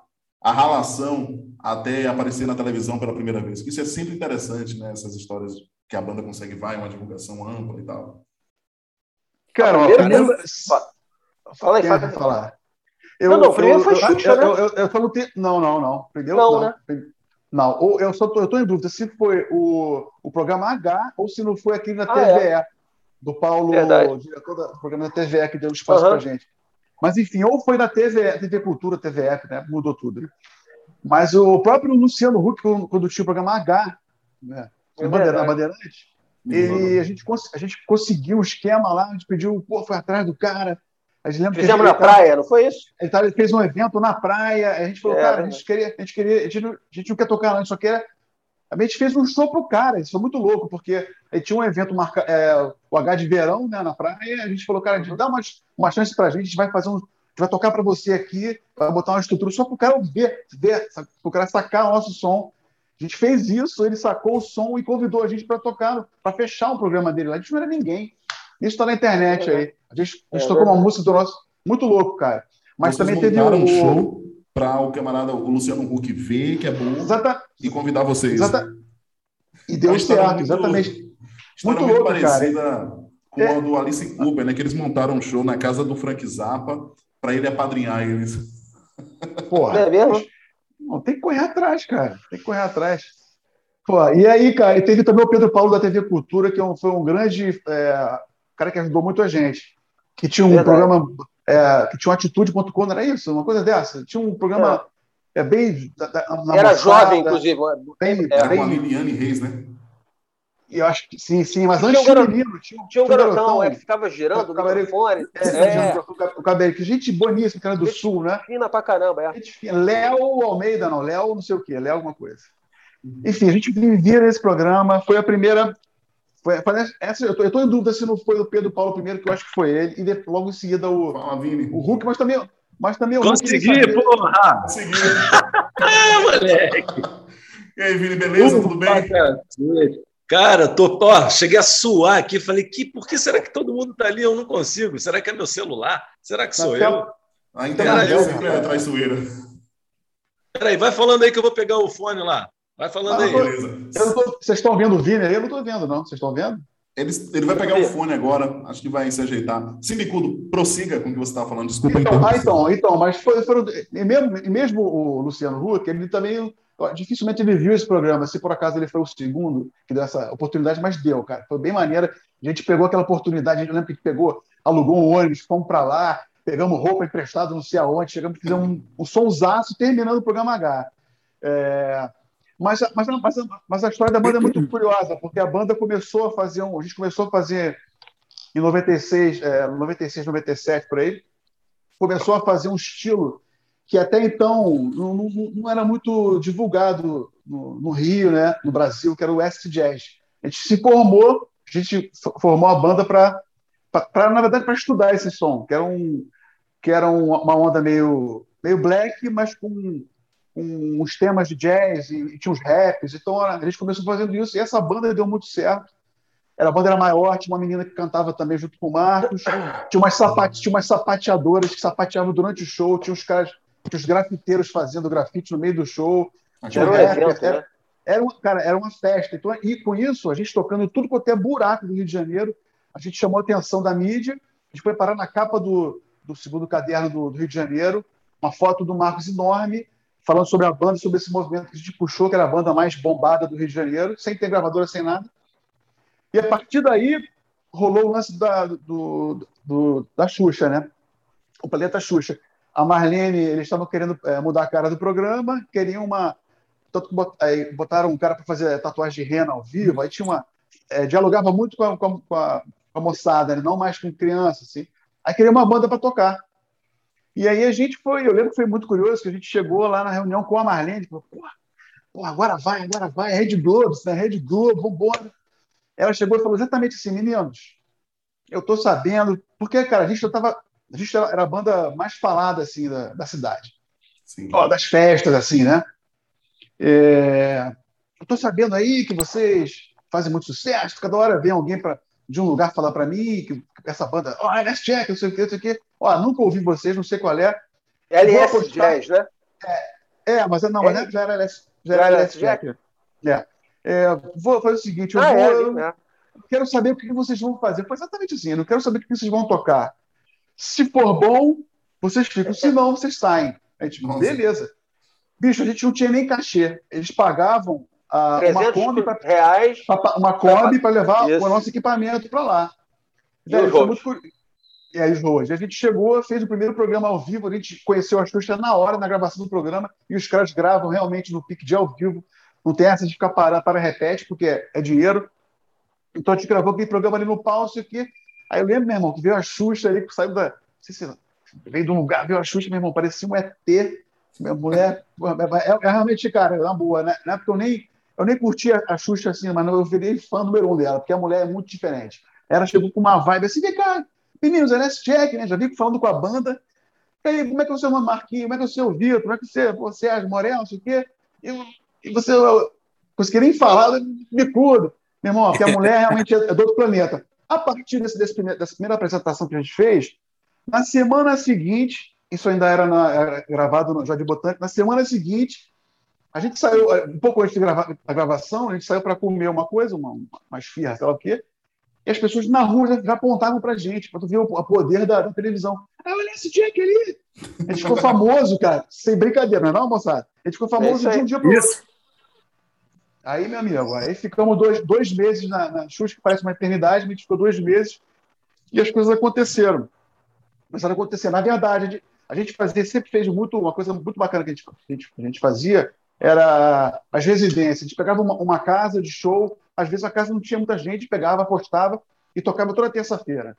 a relação até aparecer na televisão pela primeira vez. Isso é sempre interessante, né? Essas histórias que a banda consegue vai, uma divulgação ampla e tal. Cara, ó, primeiro... fala aí, fala. Quer falar? Eu, não, não, primeiro foi Xuxa, eu, né? Eu, eu, eu, eu te... Não, não, não. Primeiro, não, não. né? Não, eu só tô, eu tô em dúvida se foi o, o programa H ou se não foi aqui na ah, TVE. É do Paulo, Verdade. diretor do programa da TVE, que deu espaço uhum. para gente. Mas, enfim, ou foi na TV, TV Cultura, TVF, né? mudou tudo. Né? Mas o próprio Luciano Huck, quando tinha o programa H, né? É Bandeira, Bandeirante, ele, a, gente, a gente conseguiu um esquema lá, a gente pediu, pô, foi atrás do cara. A gente lembra Fizemos na praia, não foi isso? Ele, ele, fez um evento na praia, a gente falou, é, cara, a gente queria, a gente queria, a gente não, a gente não quer tocar lá, a gente só quer a gente fez um show pro cara, isso foi muito louco, porque ele tinha um evento, marca, é, o H de verão, né, na praia, e a gente falou, cara, dá uma, uma chance pra gente, a gente vai fazer um. vai tocar para você aqui, vai botar uma estrutura só pro cara ver, ver pro cara sacar o nosso som. A gente fez isso, ele sacou o som e convidou a gente para tocar, para fechar um programa dele lá. A gente não era ninguém. Isso está na internet aí. A gente, a gente é, tocou uma música do nosso. Muito louco, cara. Mas Vocês também teve um show para o camarada, o Luciano Huck, ver que é bom Exata... e convidar vocês. Exata... E deu certo, exatamente. Muito, muito louco, parecida cara. com é. a do Alice Cooper, né? Que eles montaram um show na casa do Frank Zappa para ele apadrinhar eles. Porra, é mesmo? Não, tem que correr atrás, cara. Tem que correr atrás. Pô, e aí, cara, e teve também o Pedro Paulo da TV Cultura, que é foi um grande é, cara que ajudou muito a gente. Que tinha um Verdade. programa é, que tinha uma atitude.com, era isso? Uma coisa dessa. Tinha um programa é, é bem. Na, era jovem, inclusive. Bem, era bem, com a Liliane Reis, né? Eu acho que sim, sim, mas antes tinha um, menino, tinha, tinha um garotão, garotão é, que ficava girando o microfone. É, é. O cabelo, que gente boníssima, cara do gente sul, né? Fina pra caramba, é. Léo Almeida, não, Léo não sei o quê, Léo alguma coisa. Enfim, a gente vivia nesse programa, foi a primeira Foi, essa, eu estou em dúvida se não foi o Pedro Paulo primeiro, que eu acho que foi ele, e depois, logo em seguida o, o Hulk, mas também, mas também o Consegui, Hulk. Consegui, porra! Consegui. ah, (laughs) moleque! E aí, Vini, beleza? Tudo bem? Cara, tô, ó, cheguei a suar aqui, falei, que, por que será que todo mundo tá ali? Eu não consigo. Será que é meu celular? Será que sou eu? A internet é sempre é traiçoeira. Peraí, vai falando aí que eu vou pegar o fone lá. Vai falando ah, aí. Tô, vocês estão vendo o Vini aí? Eu não estou vendo, não. Vocês estão vendo? Ele, ele vai pegar o fone agora, acho que vai se ajeitar. Simbicudo, prossiga com o que você estava falando. Desculpa então, ah, então, então, mas foi, foi, e mesmo, e mesmo o Luciano Huck, ele também dificilmente ele viu esse programa. Se por acaso ele foi o segundo que deu essa oportunidade, mas deu, cara. Foi bem maneiro. A gente pegou aquela oportunidade, a gente lembra que pegou, alugou um ônibus, fomos para lá, pegamos roupa emprestada, não sei aonde, chegamos, fizemos um, um sonsaço terminando o programa H. É, mas, mas, mas, mas, a história da banda é muito curiosa, porque a banda começou a fazer um. A gente começou a fazer em 96, é, 96, 97 por aí, começou a fazer um estilo que até então não, não, não era muito divulgado no, no, Rio, né, no Brasil, que era o West Jazz. A gente se formou, a gente formou a banda para, na verdade, para estudar esse som, que era, um, que era uma onda meio, meio black, mas com com os temas de jazz e, e tinha os raps. Então a gente começou fazendo isso e essa banda deu muito certo. Era, a banda era maior, tinha uma menina que cantava também junto com o Marcos, tinha umas, sapate, tinha umas sapateadoras que sapateavam durante o show, tinha os caras, os grafiteiros fazendo grafite no meio do show. Era, um evento, era, né? era, uma, cara, era uma festa. Então, e com isso, a gente tocando tudo quanto é buraco do Rio de Janeiro, a gente chamou a atenção da mídia, a gente foi parar na capa do, do segundo caderno do, do Rio de Janeiro, uma foto do Marcos enorme, falando sobre a banda, sobre esse movimento que a gente puxou, que era a banda mais bombada do Rio de Janeiro, sem ter gravadora, sem nada. E a partir daí rolou o lance da, do, do, da Xuxa, né? O Planeta Xuxa. A Marlene, eles estavam querendo é, mudar a cara do programa, queriam uma. Tanto que botaram um cara para fazer tatuagem de rena ao vivo, aí tinha uma. É, dialogava muito com a, com a, com a moçada, né? não mais com criança, assim. Aí queria uma banda para tocar. E aí a gente foi, eu lembro que foi muito curioso, que a gente chegou lá na reunião com a Marlene, falou, pô, agora vai, agora vai, Rede Globo, né? Rede Globo, vambora. Ela chegou e falou exatamente assim, meninos, eu tô sabendo, porque, cara, a gente estava, a gente era a banda mais falada, assim, da, da cidade. Ó, das festas, assim, né? É, eu tô sabendo aí que vocês fazem muito sucesso, cada hora vem alguém para de um lugar falar para mim que essa banda, ó, oh, LS Jack, não sei o que, não sei o que. Ó, nunca ouvi vocês, não sei qual é. LS Jazz, né? É, é, mas não, mas já era LS, já era LS Jack. É. é. Vou fazer o seguinte, eu, ah, vou, é, eu é. quero saber o que vocês vão fazer. Foi exatamente assim, eu não quero saber o que vocês vão tocar. Se for bom, vocês ficam, se não, vocês saem. A gente, beleza. Bicho, a gente não tinha nem cachê. Eles pagavam uh, uma Kombi para reais uma Kombi para levar Isso. o nosso equipamento para lá. Velho, foi muito e aí, hoje a gente chegou, fez o primeiro programa ao vivo, a gente conheceu a Xuxa na hora, na gravação do programa, e os caras gravam realmente no pique de ao vivo. Não tem essa de ficar parado para repete, porque é, é, dinheiro. Então a gente gravou aquele programa ali no pau, isso aqui. Aí eu lembro, meu irmão, que veio a Xuxa ali, que saiu da. Se veio de um lugar, veio a Xuxa, meu irmão, parecia um ET. Minha mulher. É, é, é realmente, cara, é uma boa, né? Na época eu nem eu nem curti a, Xuxa assim, mas eu virei fã número um dela, porque a mulher é muito diferente. Ela chegou com uma vibe assim, vem cá, meninos, LS Jack, né? Já vi falando com a banda. E aí, como é que é o seu nome, Marquinhos? Como é que é o seu Vitor? Como é que você, você é Morel, não sei o quê? E, e você, eu, consegui nem falar, me cuido. Meu irmão, porque a mulher realmente é, é do outro planeta. A partir desse, desse dessa primeira apresentação que a gente fez, na semana seguinte, isso ainda era, na, era gravado no Jardim Botânico, na semana seguinte, a gente saiu, é, um pouco antes da gravação, a gente saiu para comer uma coisa, uma, uma esfirra, sei lá o quê, e as pessoas na rua já, já apontavam para a gente, para tu ver o, o poder da, da, televisão. Ah, olha esse Jack ali! A gente ficou (laughs) famoso, cara, sem brincadeira, não é não, moçada? A gente ficou famoso é de um dia para o outro. Aí, meu amigo, aí ficamos dois, dois meses na, na que parece uma eternidade, a gente ficou dois meses e as coisas aconteceram. Começaram a acontecer. Na verdade, a gente fazia, sempre fez muito, uma coisa muito bacana que a gente, a gente, a gente fazia, era as residências. A gente pegava uma, uma, casa de show, às vezes a casa não tinha muita gente, pegava, apostava e tocava toda terça-feira.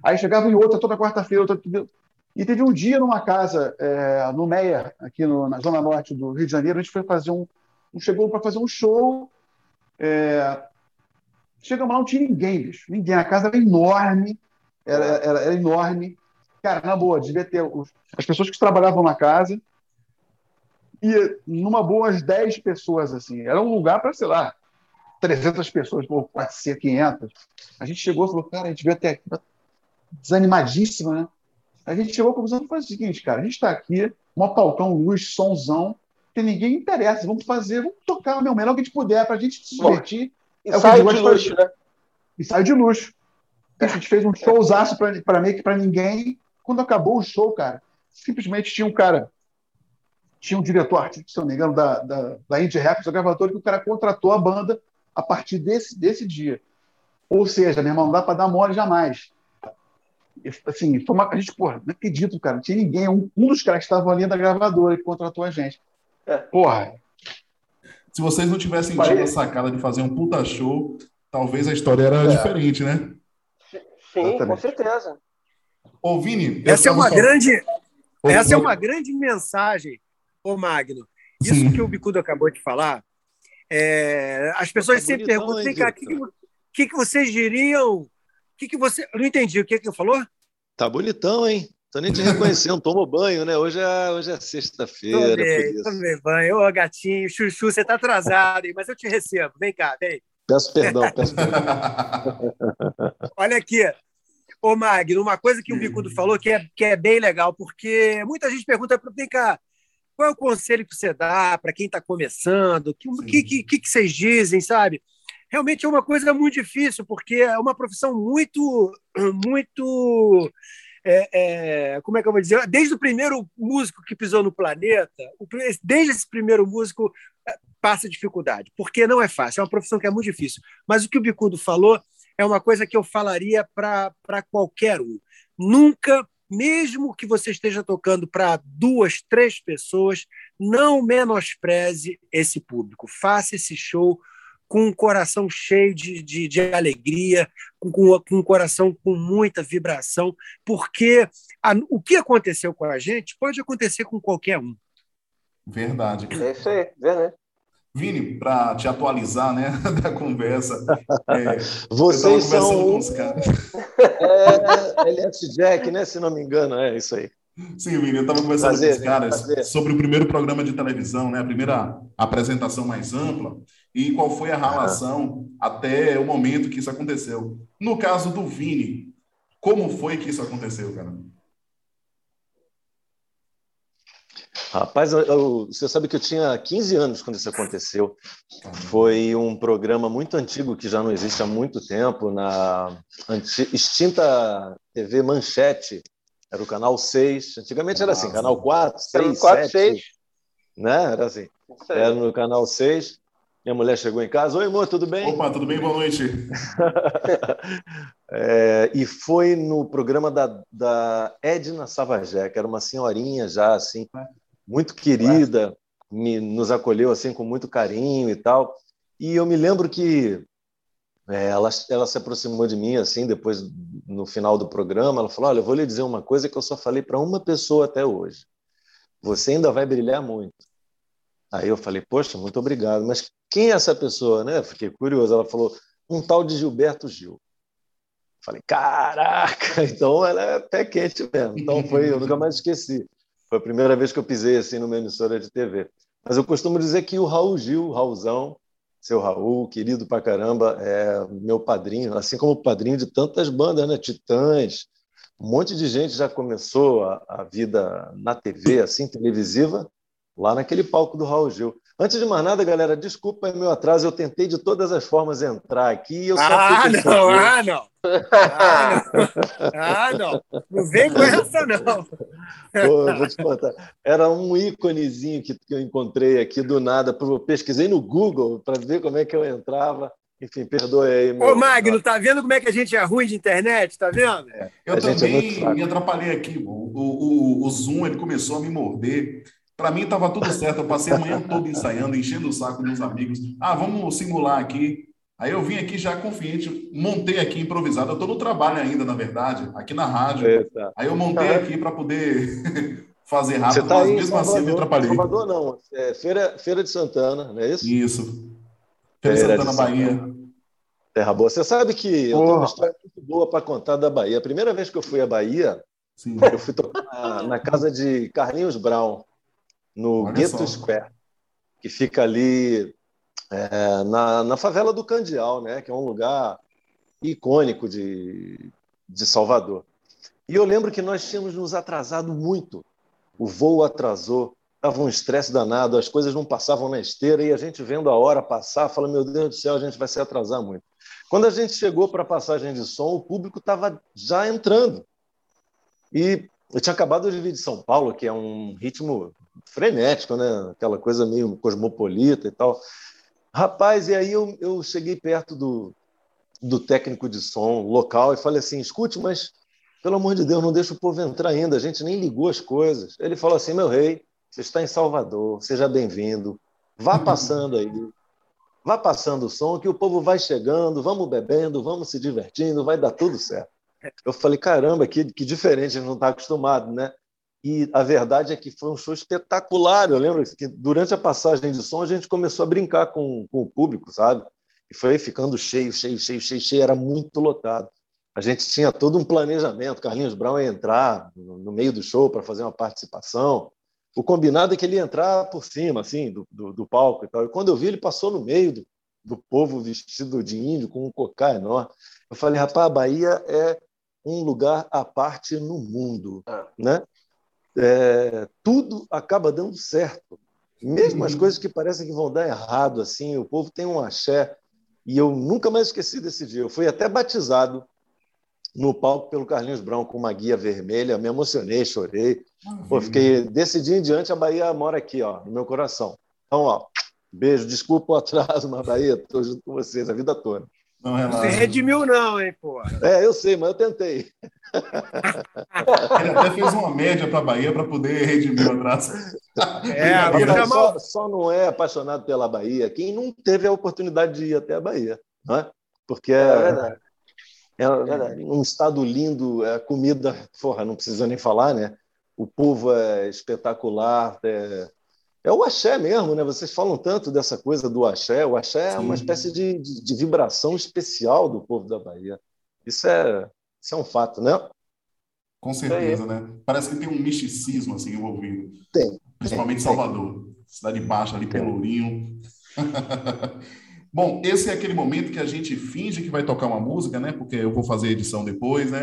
Aí chegava em outra toda quarta-feira, outra... e teve um dia numa casa é, no Meia, aqui no, na zona norte do Rio de Janeiro, a gente foi fazer um, chegou para fazer um show. É, Chegamos lá, não tinha ninguém, bicho. Ninguém. A casa era enorme. Era, era, era enorme. Cara, na boa, devia ter os, as pessoas que trabalhavam na casa. E numa boa, umas 10 pessoas, assim. Era um lugar para, sei lá, 300 pessoas, pode ser 500. A gente chegou e falou, cara, a gente veio até aqui desanimadíssima, né? A gente chegou à conclusão foi o seguinte, cara, a gente está aqui, um palcão, luz, somzão, que ninguém interessa, vamos fazer, vamos tocar o meu melhor que a gente puder para a gente se divertir. E é sai de luxo, né? E sai de luxo. A gente fez um showzaço para mim, que para ninguém. Quando acabou o show, cara, simplesmente tinha um cara, tinha um diretor artístico, se não me engano, da, da, da Indie Records, da gravadora, que o cara contratou a banda a partir desse, desse dia. Ou seja, meu irmão, não dá para dar mole jamais assim, foi uma, a gente, porra, não acredito, cara, não tinha ninguém. Um, um dos caras que estavam ali da gravadora que contratou a gente. É. Porra. Se vocês não tivessem tido a sacada de fazer um puta show, talvez a história era é. diferente, né? Sim, com certeza. Ô, Vini, essa é uma só... grande. Ô, essa ô... é uma grande mensagem, ô Magno. Isso Sim. que o Bicudo acabou de falar. É... as pessoas tá sempre perguntam: vem cá, o que, que, que vocês diriam que, que você. Eu não entendi. O que, que falou? Tá bonitão, hein? Tô nem te reconhecendo, tomo banho, né? Hoje é, hoje é sexta-feira. Tomei banho. Ô, gatinho, chuchu, você tá atrasado, mas eu te recebo. Vem cá, vem. Peço perdão, peço perdão. (laughs) Olha aqui. Ô, Magno, uma coisa que o Bicudo falou que é, que é bem legal, porque muita gente pergunta, vem cá, qual é o conselho que você dá para quem está começando? O que, que, que, que vocês dizem, sabe? realmente é uma coisa muito difícil, porque é uma profissão muito, (clears throat) muito. É, é, como é que eu vou dizer? Desde o primeiro músico que pisou no planeta, desde esse primeiro músico é, passa dificuldade, porque não é fácil, é uma profissão que é muito difícil. Mas o que o Bicudo falou é uma coisa que eu falaria para qualquer um. Nunca, mesmo que você esteja tocando para duas, três pessoas, não menospreze esse público. Faça esse show com um coração cheio de, de, de alegria, com, com, com, um coração com muita vibração, porque a, o que aconteceu com a gente pode acontecer com qualquer um. Verdade. É isso aí, verdade. Vini, para te atualizar né, (laughs) da conversa. É, Vocês são. (laughs) é, LS Jack, né? Se não me engano, é isso aí. Sim, Vini, eu estava conversando prazer, com os caras prazer. sobre o primeiro programa de televisão, né, a primeira apresentação mais ampla, e qual foi a relação até o momento que isso aconteceu. No caso do Vini, como foi que isso aconteceu, cara? Rapaz, eu, eu, você sabe que eu tinha 15 anos quando isso aconteceu. Foi um programa muito antigo que já não existe há muito tempo, na extinta TV Manchete, era o canal 6. Antigamente era assim, canal 4, 6, 4, 7. 6. Né? Era assim. Era no canal 6. Minha mulher chegou em casa. Oi, amor, tudo bem? Opa, tudo bem? Boa noite. (laughs) é, e foi no programa da, da Edna Savagé, que era uma senhorinha já, assim, muito querida, me, nos acolheu assim com muito carinho e tal. E eu me lembro que é, ela, ela se aproximou de mim assim depois no final do programa ela falou olha eu vou lhe dizer uma coisa que eu só falei para uma pessoa até hoje. Você ainda vai brilhar muito. Aí eu falei poxa muito obrigado. Mas quem é essa pessoa né? Fiquei curioso. Ela falou um tal de Gilberto Gil. Falei caraca (laughs) então ela é pé quente mesmo. Então foi eu nunca mais esqueci. Foi a primeira vez que eu pisei assim numa emissora de TV mas eu costumo dizer que o Raul Gil o Raulzão seu Raul, querido pra caramba, é meu padrinho, assim como padrinho de tantas bandas, né? Titãs, um monte de gente já começou a, a vida na TV, assim, televisiva, lá naquele palco do Raul Gil. Antes de mais nada, galera, desculpa meu atraso, eu tentei de todas as formas entrar aqui eu só ah, não, ah, não, ah, não! Ah, não! Não vem com essa, não! Pô, vou te contar. Era um íconezinho que, que eu encontrei aqui do nada, eu pesquisei no Google para ver como é que eu entrava. Enfim, perdoe aí. Meu... Ô, Magno, tá vendo como é que a gente é ruim de internet? Tá vendo? É, eu também é me atrapalhei aqui. O, o, o, Zoom ele começou a me morder. Para mim estava tudo certo. Eu passei a manhã toda ensaiando, enchendo o saco dos amigos. Ah, vamos simular aqui. Aí eu vim aqui já confiante, montei aqui improvisado. Eu estou no trabalho ainda, na verdade, aqui na rádio. Eita. Aí eu montei aqui para poder (laughs) fazer rápido, tá mas mesmo Salvador, assim me atrapalhei. Salvador não, é Feira, Feira de Santana, não é isso? Isso. Feira, Feira de Santana, Bahia. Terra boa. Você sabe que eu tenho uma história muito boa para contar da Bahia. A primeira vez que eu fui à Bahia, Sim. eu fui tocar na, na, casa de Carlinhos Brown, no Olha Ghetto Square, que fica ali é, na, na favela do Candial, né? que é um lugar icônico de, de Salvador. E eu lembro que nós tínhamos nos atrasado muito. O voo atrasou, estava um estresse danado, as coisas não passavam na esteira e a gente vendo a hora passar, fala: Meu Deus do céu, a gente vai se atrasar muito. Quando a gente chegou para a passagem de som, o público estava já entrando. E eu tinha acabado de vir de São Paulo, que é um ritmo frenético, né? aquela coisa meio cosmopolita e tal. Rapaz, e aí eu, eu cheguei perto do, do técnico de som local e falei assim: escute, mas pelo amor de Deus, não deixa o povo entrar ainda, a gente nem ligou as coisas. Ele falou assim: meu rei, você está em Salvador, seja bem-vindo, vá (laughs) passando aí, vá passando o som, que o povo vai chegando, vamos bebendo, vamos se divertindo, vai dar tudo certo. Eu falei: caramba, que, que diferente, a gente não está acostumado, né? E a verdade é que foi um show espetacular. Eu lembro que durante a passagem de som a gente começou a brincar com, com o público, sabe? E foi ficando cheio, cheio, cheio, cheio, cheio. Era muito lotado. A gente tinha todo um planejamento. Carlinhos Brown ia entrar no meio do show para fazer uma participação. O combinado é que ele ia entrar por cima, assim, do, do, do palco e tal. E quando eu vi, ele passou no meio do, do povo vestido de índio, com um cocá enorme. Eu falei, rapaz, a Bahia é um lugar à parte no mundo, ah. né? É, tudo acaba dando certo. Mesmo as coisas que parecem que vão dar errado, assim, o povo tem um axé. E eu nunca mais esqueci desse dia. Eu fui até batizado no palco pelo Carlinhos Brown com uma guia vermelha. Me emocionei, chorei. Pô, fiquei desse dia em diante a Bahia mora aqui, ó, no meu coração. Então, ó, beijo, desculpa o atraso, mas Bahia, estou junto com vocês a vida toda. Não Você redimiu, não, hein, pô? É, eu sei, mas eu tentei. Ele até fez uma média para a Bahia para poder redimir o atraso. É, só, só, não é apaixonado pela Bahia quem não teve a oportunidade de ir até a Bahia, não é? Porque é, é, é um estado lindo, a comida, porra, não precisa nem falar, né? O povo é espetacular, é, é o axé mesmo, né? Vocês falam tanto dessa coisa do axé. O axé Sim. é uma espécie de, de, de, vibração especial do povo da Bahia. Isso é, isso é um fato, né? Com certeza, é. né? Parece que tem um misticismo assim envolvido. Tem. Principalmente tem, Salvador. Tem. Cidade Baixa, ali, Pelourinho. (laughs) Bom, esse é aquele momento que a gente finge que vai tocar uma música, né? Porque eu vou fazer a edição depois, né?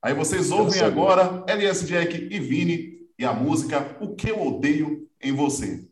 Aí vocês ouvem agora LS Jack e Vini e a música O Que Eu Odeio em você.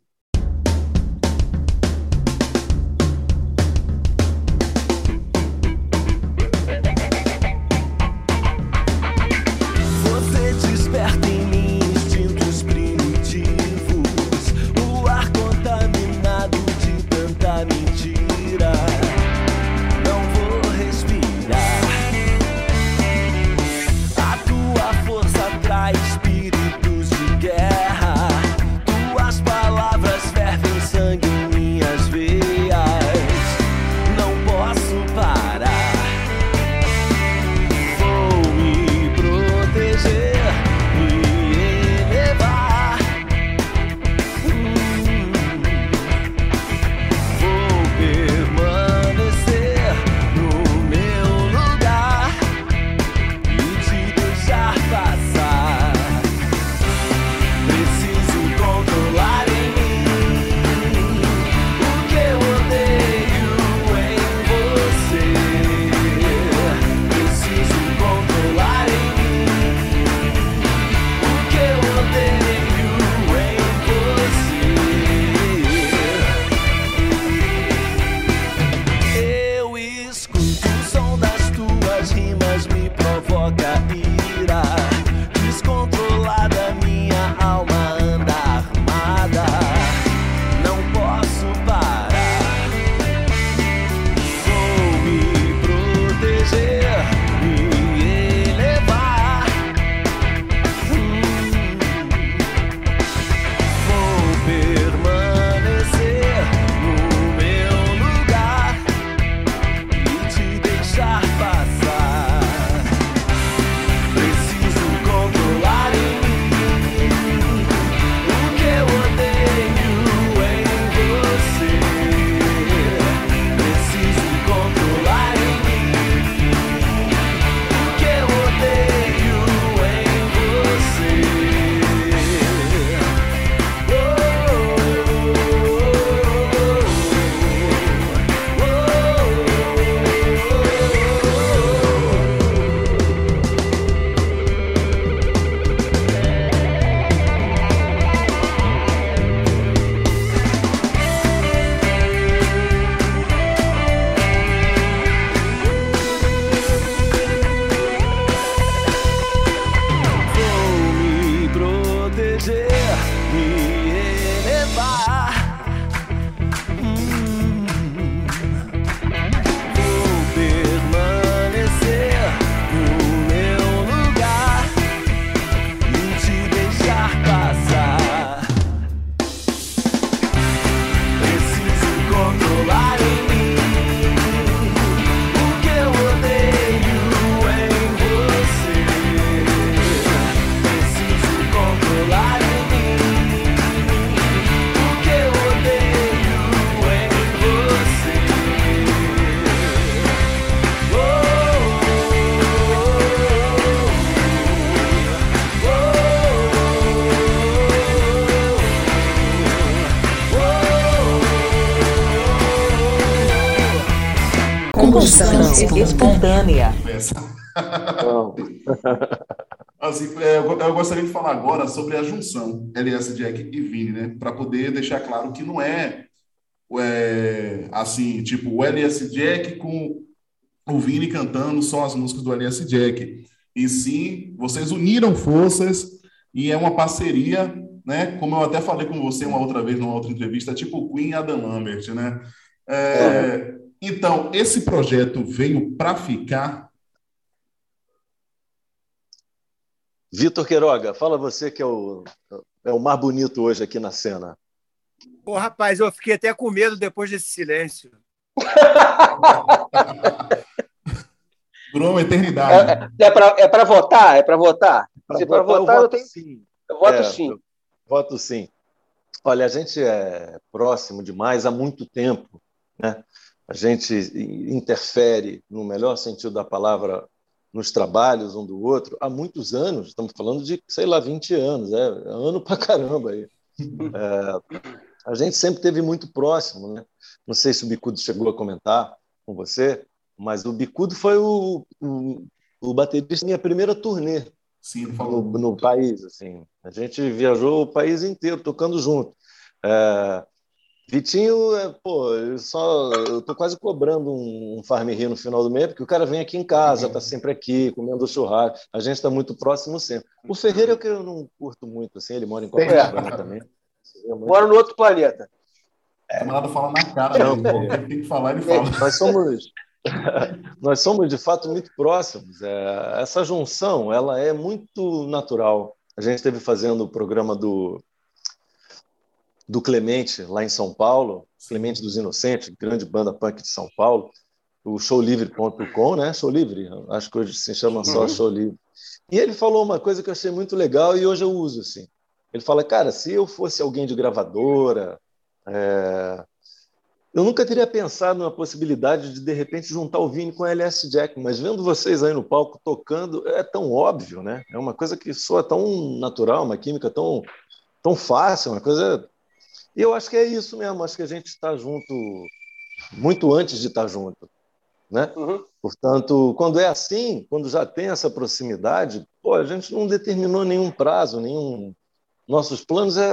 Espontânea. (laughs) Assim, é, eu gostaria de falar agora sobre a junção LS Jack e Vini, né? Para poder deixar claro que não é, é, assim, tipo, o LS Jack com o Vini cantando só as músicas do LS Jack. E sim, vocês uniram forças e é uma parceria, né? Como eu até falei com você uma outra vez numa outra entrevista, tipo Queen e Adam Lambert, né? É, é. Então, esse projeto veio para ficar Vitor Queiroga, fala você que é o, é o mais bonito hoje aqui na cena. Pô, rapaz, eu fiquei até com medo depois desse silêncio. (laughs) Durou uma eternidade. É, é para é votar? É para votar? Se para votar, eu, eu tenho. Sim. Eu voto é, sim. Eu voto sim. Olha, a gente é próximo demais há muito tempo. Né? A gente interfere, no melhor sentido da palavra, nos trabalhos um do outro há muitos anos. Estamos falando de, sei lá, 20 anos, é, é ano para caramba aí. É, a gente sempre teve muito próximo, né? Não sei se o Bicudo chegou a comentar com você, mas o Bicudo foi o, o, o baterista da minha primeira turnê Sim, no, no, país. Assim. A gente viajou o país inteiro tocando junto. É, Vitinho, é, pô, eu só eu tô quase cobrando um, um farm no final do mês, porque o cara vem aqui em casa, tá sempre aqui, comendo churrasco, a gente está muito próximo sempre. O Ferreira é o que eu não curto muito, assim, ele mora em Copacabana é. também. Mora no outro planeta. É. Nada fala na cara, não, né? ele tem que falar, ele fala. Nós somos, (laughs) nós somos de fato muito próximos. É, essa junção, ela é muito natural. A gente esteve fazendo o programa do do Clemente, lá em São Paulo, Clemente dos Inocentes, grande banda punk de São Paulo, o showlivre.com, né? Show Livre, acho que hoje se chama só uhum. Show Livre. E ele falou uma coisa que eu achei muito legal e hoje eu uso assim. Ele fala, cara, se eu fosse alguém de gravadora, é... eu nunca teria pensado na possibilidade de de repente juntar o Vini com o LS Jack, mas vendo vocês aí no palco tocando é tão óbvio, né? É uma coisa que soa tão natural, uma química tão tão fácil, uma coisa e eu acho que é isso mesmo, acho que a gente está junto muito antes de estar junto. Né? Uhum. Portanto, quando é assim, quando já tem essa proximidade, pô, a gente não determinou nenhum prazo, nenhum. Nossos planos é,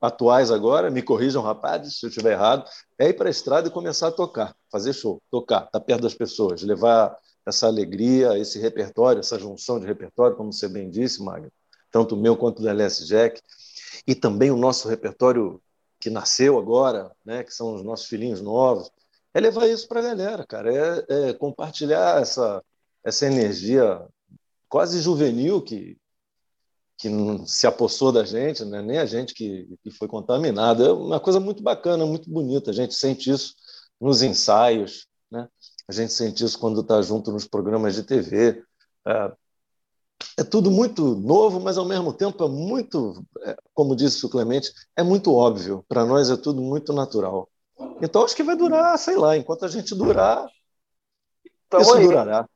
atuais agora, me corrijam, rapazes, se eu estiver errado, é ir para a estrada e começar a tocar, fazer show, tocar, estar tá perto das pessoas, levar essa alegria, esse repertório, essa junção de repertório, como você bem disse, Magno, tanto o meu quanto do LS Jack, e também o nosso repertório que nasceu agora, né, que são os nossos filhinhos novos, é levar isso para a galera, cara, é, é, compartilhar essa, essa energia quase juvenil que, que se apossou da gente, né? nem a gente que, que foi contaminado. É uma coisa muito bacana, muito bonita. A gente sente isso nos ensaios, né? a gente sente isso quando está junto nos programas de TV. É, é tudo muito novo, mas ao mesmo tempo é muito, é, como disse o Clemente, é muito óbvio. Para nós é tudo muito natural. Então acho que vai durar, sei lá, enquanto a gente durar, então, isso aí. durará.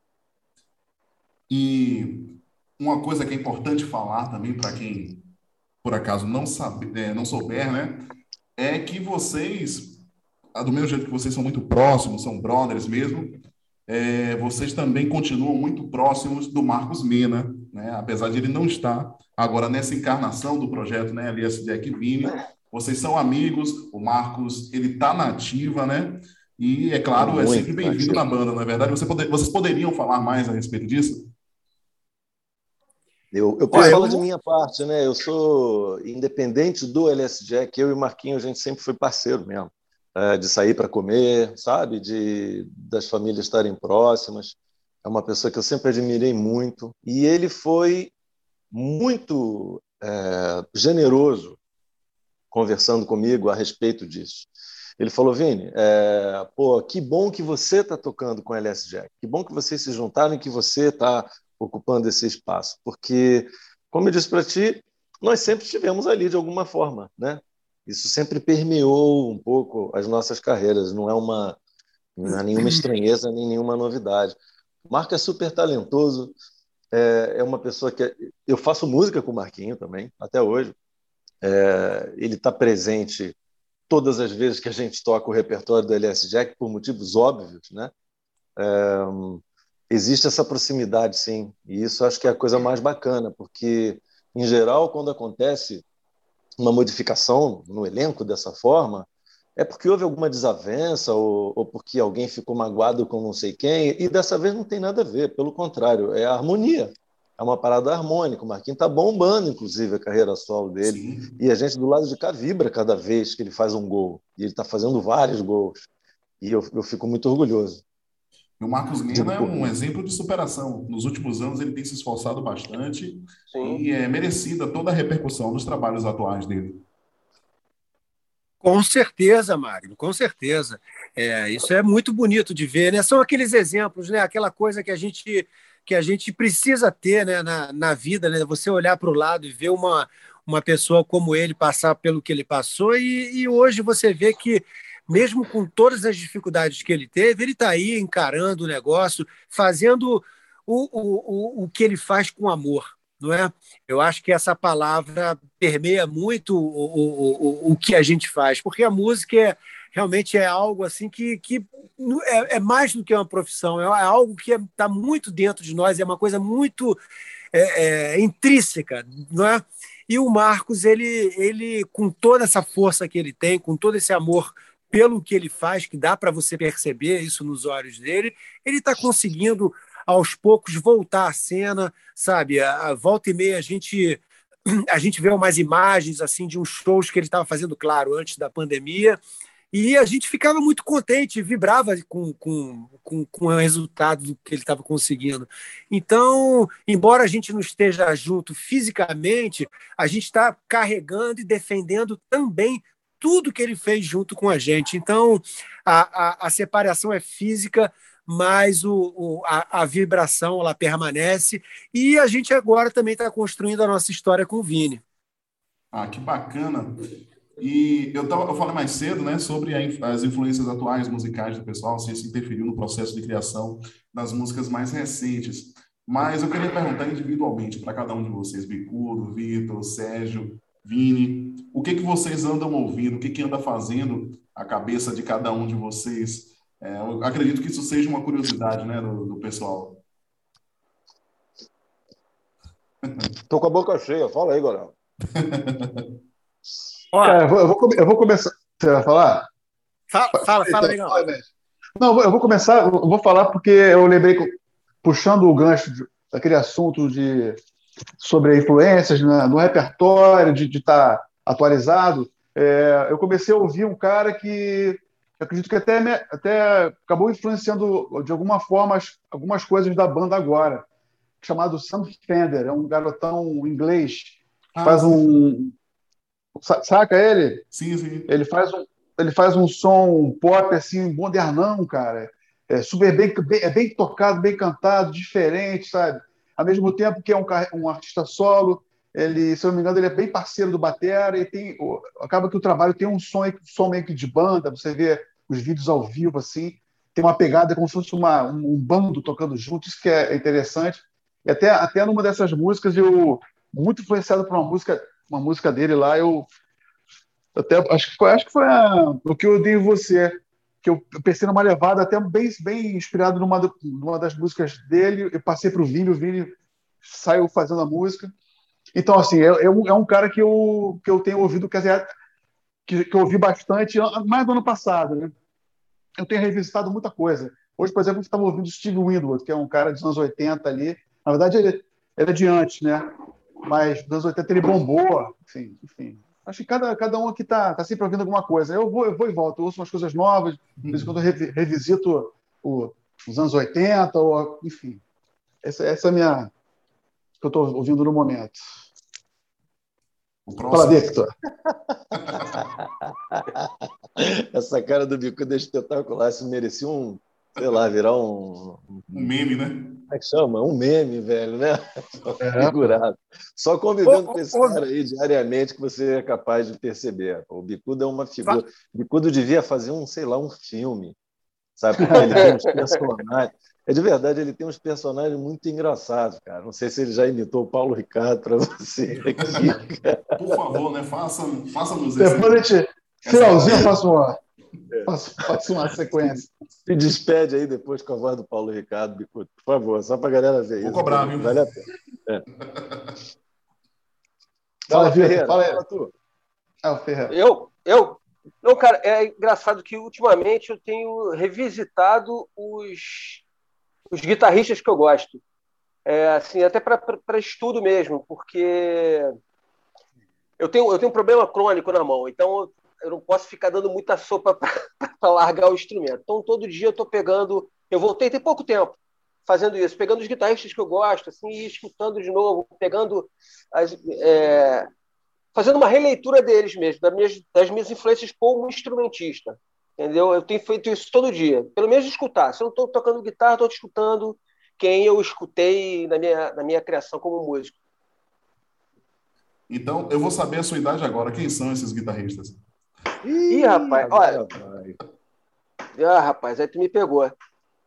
E uma coisa que é importante falar também para quem por acaso não sabe, é, não souber, né, é que vocês, do mesmo jeito que vocês são muito próximos, são brothers mesmo, é, vocês também continuam muito próximos do Marcos Mena, né? apesar de ele não estar agora nessa encarnação do projeto né, LS Jack Vini. Vocês são amigos, o Marcos ele está na ativa, né? E, é claro, é muito é sempre bem-vindo na banda, não é verdade? Você poder, vocês poderiam falar mais a respeito disso? Eu, eu posso falar de minha parte, né? Eu sou independente do LS Jack, eu e o Marquinho, a gente sempre foi parceiro mesmo é, de sair para comer, sabe? De das famílias estarem próximas. É uma pessoa que eu sempre admirei muito e ele foi muito é, generoso conversando comigo a respeito disso. Ele falou, Vini, é, pô, que bom que você está tocando com o LS Jack, que bom que vocês se juntaram e que você está ocupando esse espaço, porque, como eu disse para ti, nós sempre estivemos ali de alguma forma, né? Isso sempre permeou um pouco as nossas carreiras, não é uma não é nenhuma (laughs) estranheza nem nenhuma novidade. O Marco é super talentoso, é, é uma pessoa que eu faço música com o Marquinho também até hoje. É, ele está presente todas as vezes que a gente toca o repertório do LS Jack por motivos óbvios, né? É, existe essa proximidade, sim, e isso acho que é a coisa mais bacana, porque, em geral, quando acontece uma modificação no elenco dessa forma, é porque houve alguma desavença ou, ou, porque alguém ficou magoado com não sei quem, e dessa vez não tem nada a ver, pelo contrário, é a harmonia. É uma parada harmônica. O Marquinhos está bombando, inclusive, a carreira solo dele. Sim. E a gente do lado de cá vibra cada vez que ele faz um gol. E ele está fazendo vários gols. E eu, eu fico muito orgulhoso. O Marcos Lima é um exemplo de superação. Nos últimos anos ele tem se esforçado bastante Sim. e é merecida toda a repercussão dos trabalhos atuais dele. Com certeza, Magno, com certeza. É, isso é muito bonito de ver, né? São aqueles exemplos, né? Aquela coisa que a gente que a gente precisa ter né, na, na vida, né? Você olhar para o lado e ver uma, uma pessoa como ele passar pelo que ele passou, e, e hoje você vê que, mesmo com todas as dificuldades que ele teve, ele está aí encarando o negócio, fazendo o, o, o, o que ele faz com amor não é? Eu acho que essa palavra permeia muito o, o, o, o que a gente faz, porque a música é, realmente é algo assim que, que é, é mais do que uma profissão, é, é algo que está é, muito dentro de nós, é uma coisa muito é, é, intrínseca, não é? E o Marcos, ele, ele, com toda essa força que ele tem, com todo esse amor pelo que ele faz, que dá para você perceber isso nos olhos dele, ele está conseguindo aos poucos voltar à cena, sabe? A, volta e meia a gente a gente vê umas imagens assim de uns shows que ele estava fazendo, claro, antes da pandemia, e a gente ficava muito contente, vibrava com, com, com, com o resultado do que ele estava conseguindo. Então, embora a gente não esteja junto fisicamente, a gente está carregando e defendendo também tudo que ele fez junto com a gente. Então, a, a, a separação é física, mas o, o a, a, vibração ela permanece. E a gente agora também está construindo a nossa história com o Vini. Ah, que bacana! E eu, tava, eu falei mais cedo né, sobre a, as influências atuais musicais do pessoal, se isso interferiu no processo de criação das músicas mais recentes. Mas eu queria perguntar individualmente para cada um de vocês, Bicudo, Vitor, Sérgio, Vini, o que, que vocês andam ouvindo, o que, que anda fazendo a cabeça de cada um de vocês é, eu acredito que isso seja uma curiosidade né, do, do pessoal. Tô com a boca cheia, fala aí, Gorão. (laughs) Cara, eu, vou, eu, vou, eu vou começar. Você vai falar? Fala, fala, fala então, Não, eu vou começar, eu vou falar porque eu lembrei, puxando o gancho de, daquele assunto de, sobre influências né, no repertório, de estar tá atualizado. É, eu comecei a ouvir um cara que acredito que até, até acabou influenciando de alguma forma algumas coisas da banda agora, chamado Sam Fender, é um garotão inglês que ah, faz um saca ele? Sim, sim. Ele faz um ele faz um som pop assim modernão, cara. É super bem, bem é bem tocado, bem cantado, diferente, sabe? Ao mesmo tempo que é um, um artista solo, ele, se eu não me engano, ele é bem parceiro do Batera e tem acaba que o trabalho tem um som, som meio que de banda, você vê os vídeos ao vivo, assim, tem uma pegada como se fosse uma, um bando tocando junto, isso que é interessante. E até, até numa dessas músicas, eu, muito influenciado por uma música, uma música dele lá, eu até acho que foi, acho que foi a, o que eu odeio você, que eu pensei numa levada até bem, bem inspirado numa, numa das músicas dele, eu passei para o Vini, o Vini saiu fazendo a música. Então, assim, é, é, um, é um cara que eu, que eu tenho ouvido, quer dizer, que, que eu ouvi bastante, mais do ano passado, né? eu tenho revisitado muita coisa. Hoje, por exemplo, eu estava ouvindo Steve Winwood, que é um cara dos anos 80 ali. Na verdade, ele, ele é de antes, né? Mas dos anos 80 ele bombou. Enfim, enfim. Acho que cada, cada um aqui está tá sempre ouvindo alguma coisa. Eu vou, eu vou e volto, eu ouço umas coisas novas, de vez em quando eu revisito o, os anos 80, ou, enfim. Essa, essa é a minha. que eu estou ouvindo no momento. Fala, Victor. (laughs) Essa cara do Bicuda é espetacular. Isso merecia um, sei lá, virar um. Um meme, né? Como é que chama? Um meme, velho, né? É. Figurado. Só convivendo ô, com esse ô, cara aí diariamente que você é capaz de perceber. O Bicudo é uma figura. O Bicudo devia fazer um, sei lá, um filme. Sabe? Porque ele tem uns personagens. É de verdade, ele tem uns personagens muito engraçados, cara. Não sei se ele já imitou o Paulo Ricardo para você (laughs) aqui. Por favor, né? Faça, faça nos Depois a gente, finalzinho, eu faço uma. É. Faça, uma sequência. Se despede aí depois com a voz do Paulo Ricardo, Bicuto, por favor, só para a galera ver Vou isso. Vou cobrar, viu? Vale a pena. É. Fala, Ferreira. Fala, fala tu. É o Ferreira. Eu? Eu? Não, cara, é engraçado que ultimamente eu tenho revisitado os, os guitarristas que eu gosto. É, assim, até para estudo mesmo, porque eu tenho, eu tenho um problema crônico na mão, então eu não posso ficar dando muita sopa (laughs) para largar o instrumento. Então, todo dia eu estou pegando. Eu voltei tem pouco tempo fazendo isso, pegando os guitarristas que eu gosto, assim, e escutando de novo, pegando as, é, fazendo uma releitura deles mesmo, das minhas, das minhas influências como instrumentista. Entendeu? Eu tenho feito isso todo dia. Pelo menos escutar. Se eu não estou tocando guitarra, estou escutando quem eu escutei na minha, na minha criação como músico. Então, eu vou saber a sua idade agora. Quem são esses guitarristas? Ih, rapaz, olha. Ah, rapaz, aí tu me pegou.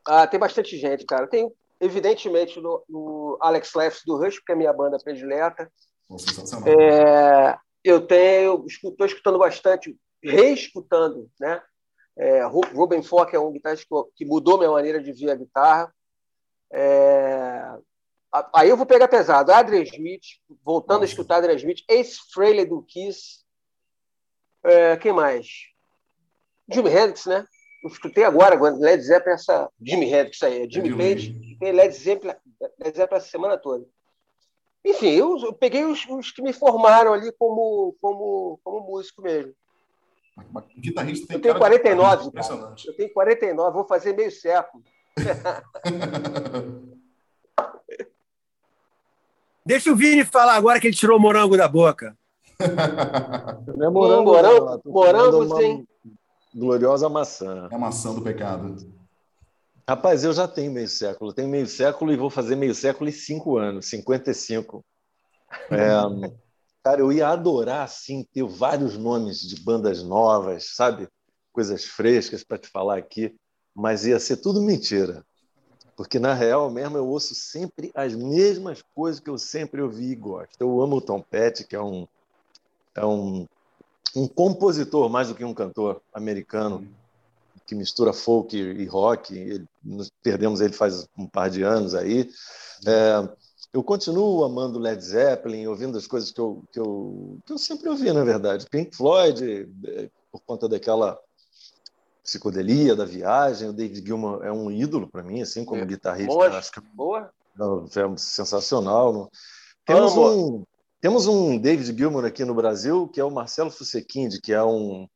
Ah, tem bastante gente, cara. Tem, evidentemente, no, no Alex Leffs do Rush, que é a minha banda predileta. É, eu tenho, estou escutando bastante, reescutando, né? É, Ruben Fock é um guitarrista que mudou minha maneira de ver a guitarra. É, aí eu vou pegar pesado. Adrian Smith, voltando Nossa. a escutar Adrian Smith, Ace Frehley do Kiss. É, quem mais? Jimi Hendrix, né? Eu escutei agora, Led Zeppelin, essa Jimi Hendrix aí, é Jimmy Page, tem Led Zeppelin, Led Zeppelin essa semana toda. Enfim, eu, eu peguei os, os, que me formaram ali como, como, como músico mesmo. Guitarrista tem eu tenho 49, impressionante. Eu tenho 49, vou fazer meio século. (laughs) Deixa o Vini falar agora que ele tirou o morango da boca. (laughs) Não é morango, hum, morango, morango sim. Gloriosa maçã. É a maçã do pecado. Rapaz, eu já tenho meio século. tenho meio século e vou fazer meio século e cinco anos, 55. (laughs) É, cara, eu ia adorar, assim, ter vários nomes de bandas novas, sabe? Coisas frescas para te falar aqui, mas ia ser tudo mentira. Porque, na real mesmo, eu ouço sempre as mesmas coisas que eu sempre ouvi e gosto. Eu amo o Tom Petty, que é um, é um, um compositor mais do que um cantor americano que mistura folk e rock. Ele, perdemos ele faz um par de anos aí. É, eu continuo amando Led Zeppelin, ouvindo as coisas que eu, que eu, que eu sempre ouvi, na verdade. Pink Floyd, é, por conta daquela psicodelia da viagem. O David Gilmour é um ídolo para mim, assim, como é. guitarrista. Boa, acho que boa. É sensacional. Temos um, temos um David Gilmour aqui no Brasil, que é o Marcelo Fusequinde, que é um,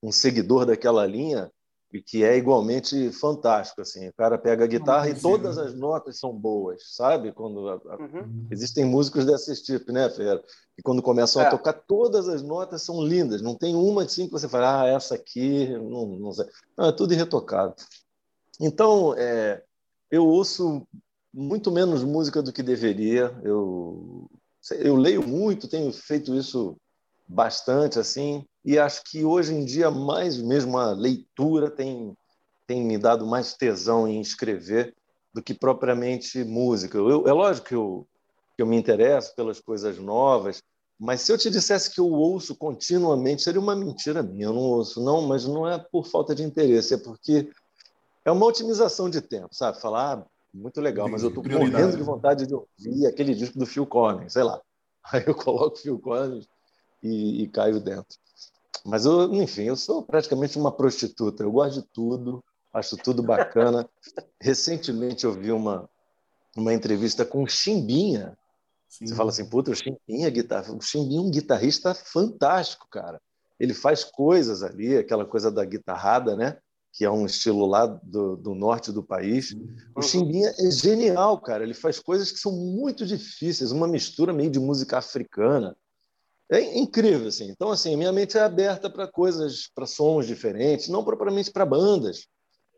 um seguidor daquela linha e que é igualmente fantástico assim. O cara pega a guitarra e todas as notas são boas, sabe? Quando a, a... Uhum. existem músicos desse tipo, né, Fera? E quando começam é. a tocar, todas as notas são lindas. Não tem uma assim que você fala, ah, essa aqui, não, não sei. Não, é tudo irretocado. Então, é, eu ouço muito menos música do que deveria. Eu eu leio muito, tenho feito isso bastante assim e acho que hoje em dia mais mesmo a leitura tem tem me dado mais tesão em escrever do que propriamente música. Eu, é lógico que eu, que eu me interesso pelas coisas novas, mas se eu te dissesse que eu ouço continuamente, seria uma mentira minha. Eu não ouço, não, mas não é por falta de interesse, é porque é uma otimização de tempo, sabe? Falar, ah, muito legal, mas eu estou morrendo de vontade de ouvir aquele disco do Phil Collins, sei lá. (laughs) Aí eu coloco o Phil Collins e, e caio dentro. Mas, eu, enfim, eu sou praticamente uma prostituta. Eu gosto de tudo, acho tudo bacana. (laughs) Recentemente eu vi uma, uma entrevista com o Chimbinha. Sim. Você fala assim, puta, o Chimbinha, guitarra... o Chimbinha é um guitarrista fantástico, cara. Ele faz coisas ali, aquela coisa da guitarrada, né? Que é um estilo lá do, do norte do país. O Chimbinha é genial, cara. Ele faz coisas que são muito difíceis, uma mistura meio de música africana. É incrível, assim. Então, assim, minha mente é aberta para coisas, para sons diferentes, não propriamente para bandas.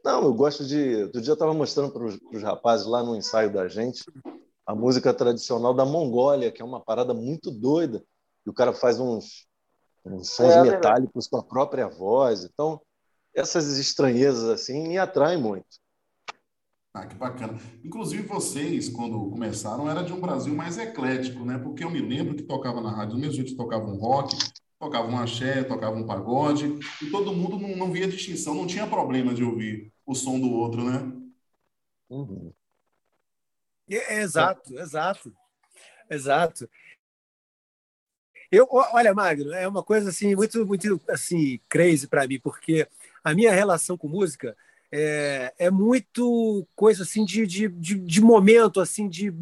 Não, eu gosto de. Outro dia eu estava mostrando para os rapazes lá no ensaio da gente a música tradicional da Mongólia, que é uma parada muito doida. E o cara faz uns, uns sons é, metálicos com a própria voz. Então, essas estranhezas assim me atraem muito. Ah, que bacana. Inclusive, vocês, quando começaram, era de um Brasil mais eclético, né? Porque eu me lembro que tocava na rádio, mesmo jeito que tocava um rock, tocava um axé, tocava um pagode, e todo mundo não, não via distinção, não tinha problema de ouvir o som do outro, né? Uhum. É, exato, exato, exato. Eu, olha, Magno, é uma coisa assim muito, muito assim crazy para mim, porque a minha relação com música é, é muito coisa assim de, de, de, de momento, assim de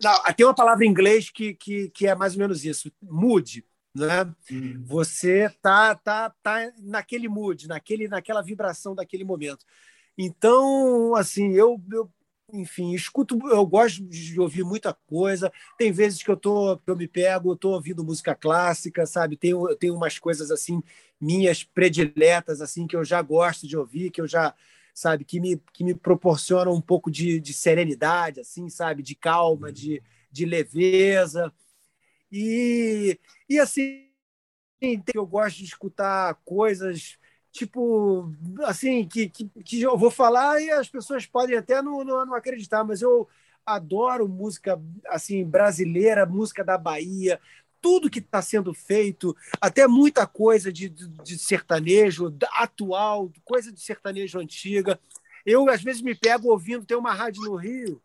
não, tem uma palavra em inglês que, que, que é mais ou menos isso, mood. Né? Hum. Você tá, tá, tá naquele mood, naquele, naquela vibração daquele momento. Então, assim, eu, eu enfim, escuto, eu gosto de ouvir muita coisa. Tem vezes que eu tô, que eu me pego, estou ouvindo música clássica, sabe? Tem tem umas coisas assim minhas prediletas assim que eu já gosto de ouvir, que eu já, sabe, que me que me proporcionam um pouco de, de serenidade, assim, sabe, de calma, de, de leveza. E e assim, eu gosto de escutar coisas tipo, assim, que, que, que, eu vou falar e as pessoas podem até não, não, não, acreditar, mas eu adoro música assim brasileira, música da Bahia, tudo que está sendo feito, até muita coisa de, de, de, sertanejo atual, coisa de sertanejo antiga. Eu, às vezes, me pego ouvindo, tem uma rádio no Rio,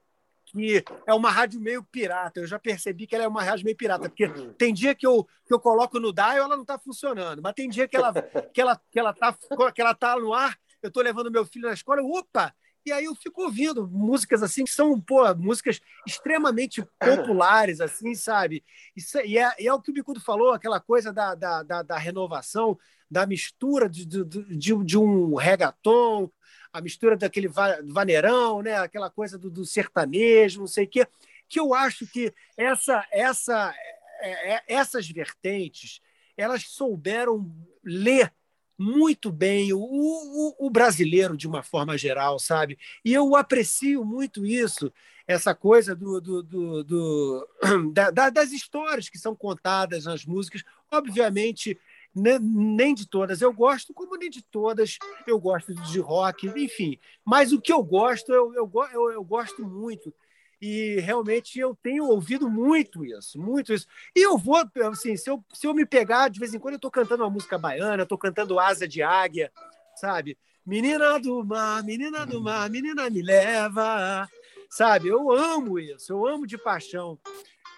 que é uma rádio meio pirata. Eu já percebi que ela é uma rádio meio pirata, porque tem dia que eu, que eu coloco no dial ela não está funcionando, mas tem dia que ela que ela que ela tá que ela tá no ar, eu estou levando meu filho na escola, opa, e aí eu fico ouvindo músicas assim que são pô, músicas extremamente populares assim, sabe? Isso, e, é, e é o que o Bicudo falou, aquela coisa da, da, da, da renovação, da mistura de, de, de, de um reggaeton a mistura daquele vaneirão, né? aquela coisa do, do sertanejo, não sei o quê, que eu acho que essa, essa, é, é, essas vertentes elas souberam ler muito bem o, o, o, brasileiro de uma forma geral, sabe? E eu aprecio muito isso, essa coisa do, do, do, do (clears throat) da, das histórias que são contadas nas músicas. Obviamente, nem de todas eu gosto, como nem de todas eu gosto de rock, enfim. Mas o que eu gosto, eu, eu, eu, eu gosto muito. E realmente eu tenho ouvido muito isso, muito isso. E eu vou, assim, se eu, se eu me pegar, de vez em quando eu estou cantando uma música baiana, estou cantando Asa de Águia, sabe? Menina do mar, menina do mar, menina me leva, sabe? Eu amo isso, eu amo de paixão.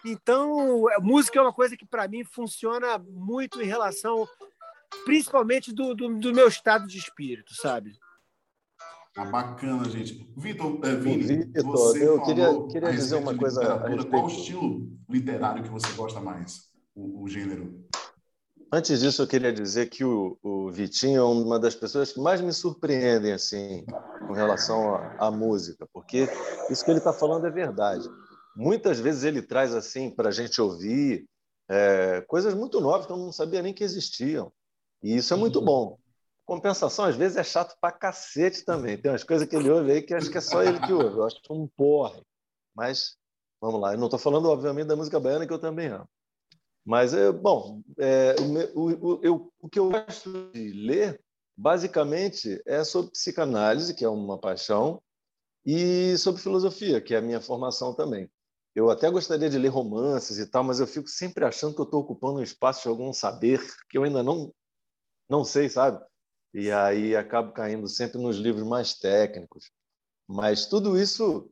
Então, é, música é uma coisa que para mim funciona muito em relação, principalmente do, do, do, meu estado de espírito, sabe? Ah, bacana, gente. Vitor, é, Vini, Vitor, você eu queria, queria dizer uma coisa. Qual o estilo literário que você gosta mais? O, o, gênero? Antes disso, eu queria dizer que o, o, Vitinho é uma das pessoas que mais me surpreendem assim, com relação à, à música, porque isso que ele está falando é verdade muitas vezes ele traz assim para a gente ouvir é, coisas muito novas que eu não sabia nem que existiam. E isso é muito uhum. bom. Compensação, às vezes, é chato pra cacete também. Tem umas coisas que ele ouve aí que acho que é só ele que ouve. Eu acho que é um porre. Mas, vamos lá. Eu não estou falando, obviamente, da música baiana, que eu também amo. Mas, é, bom, é, o, o, eu, o que eu gosto de ler, basicamente, é sobre psicanálise, que é uma paixão, e sobre filosofia, que é a minha formação também. Eu até gostaria de ler romances e tal, mas eu fico sempre achando que eu estou ocupando um espaço de algum saber que eu ainda não, não sei, sabe? E aí acabo caindo sempre nos livros mais técnicos. Mas tudo isso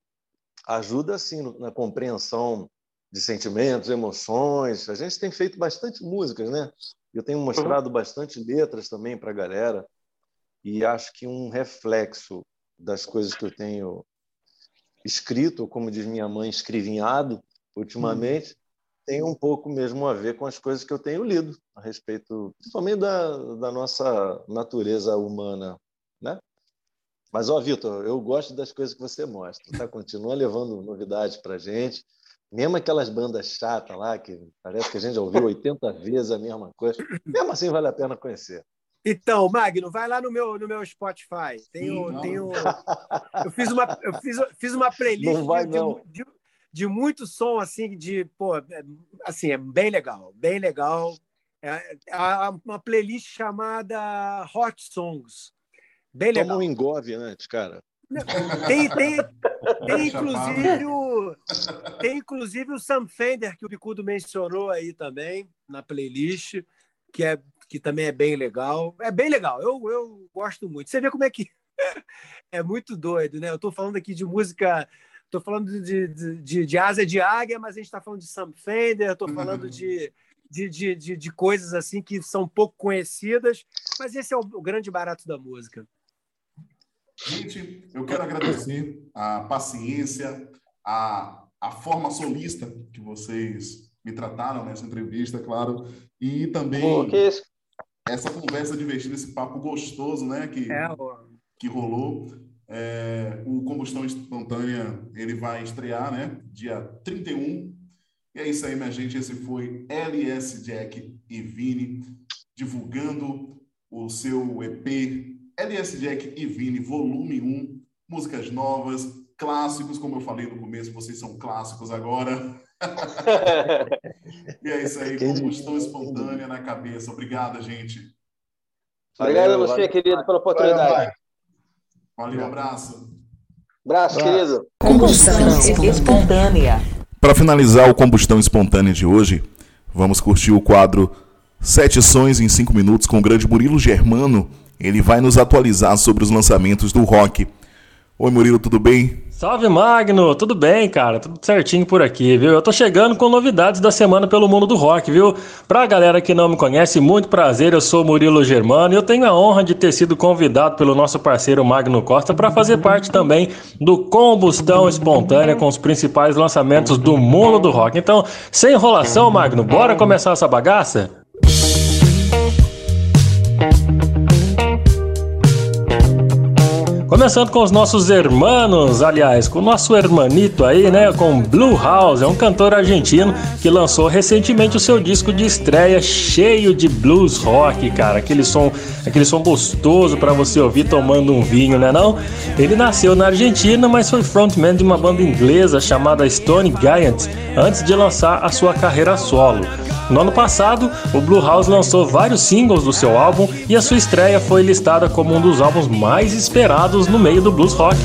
ajuda, assim, na compreensão de sentimentos, emoções. A gente tem feito bastante músicas, né? Eu tenho mostrado bastante letras também para a galera. E acho que um reflexo das coisas que eu tenho escrito, como diz minha mãe, escrivinhado, ultimamente. Tem um pouco mesmo a ver com as coisas que eu tenho lido a respeito, principalmente da, da nossa natureza humana, né? Mas, ó, Vitor, eu gosto das coisas que você mostra, tá? Continua levando novidades para gente, mesmo aquelas bandas chatas lá, que parece que a gente já ouviu 80 (laughs) vezes a mesma coisa, mesmo assim vale a pena conhecer. Então, Magno, vai lá no meu, no meu Spotify. Tenho, Sim, tenho, (laughs) eu fiz uma, eu fiz, fiz uma playlist vai, de, de, de, muito som assim, de pô, é, assim, é bem legal, bem legal. É, é uma playlist chamada Hot Songs. Bem legal. Toma um engove antes, cara. Tem, tem, tem, inclusive o, tem inclusive o Sam Fender, que o Bicudo mencionou aí também, na playlist que, é, que também é bem legal. É bem legal, eu, eu gosto muito. Você vê como é que (laughs) é muito doido, né? Eu estou falando aqui de música, estou falando de, de, de, de asa de águia, mas a gente está falando de Sam Fender, estou falando uhum. de, de, de, de, de, coisas assim que são pouco conhecidas, mas esse é o, o grande barato da música. Gente, eu quero agradecer a paciência, a, a forma solista que vocês me trataram nessa entrevista, claro, e também Pô, essa conversa divertida, esse papo gostoso, né, que, é, que rolou. É, o Combustão Espontânea, ele vai estrear, né, dia 31. E é isso aí, minha gente, esse foi LS Jack e Vini divulgando o seu EP LS Jack e Vini, volume 1, músicas novas, clássicos, como eu falei no começo, vocês são clássicos agora. (laughs) e é isso aí, combustão espontânea na cabeça. Obrigado, gente. Obrigado a você, querido, pela oportunidade. Valeu, abraço. Abraço, querido. Combustão espontânea. Para finalizar o combustão espontânea de hoje, vamos curtir o quadro Sete Sons em 5 Minutos com o grande Murilo Germano ele vai nos atualizar sobre os lançamentos do rock. Oi Murilo, tudo bem? Salve Magno, tudo bem, cara? Tudo certinho por aqui, viu? Eu tô chegando com novidades da semana pelo mundo do rock, viu? Pra galera que não me conhece, muito prazer, eu sou Murilo Germano e eu tenho a honra de ter sido convidado pelo nosso parceiro Magno Costa para fazer parte também do Combustão Espontânea com os principais lançamentos do mundo do rock. Então, sem enrolação, Magno, bora começar essa bagaça? Começando com os nossos hermanos, aliás, com o nosso hermanito aí, né? Com Blue House, é um cantor argentino que lançou recentemente o seu disco de estreia cheio de blues rock, cara. Aquele som, aquele som gostoso para você ouvir tomando um vinho, né não? Ele nasceu na Argentina, mas foi frontman de uma banda inglesa chamada Stone Giant antes de lançar a sua carreira solo. No ano passado, o Blue House lançou vários singles do seu álbum e a sua estreia foi listada como um dos álbuns mais esperados no meio do blues rock.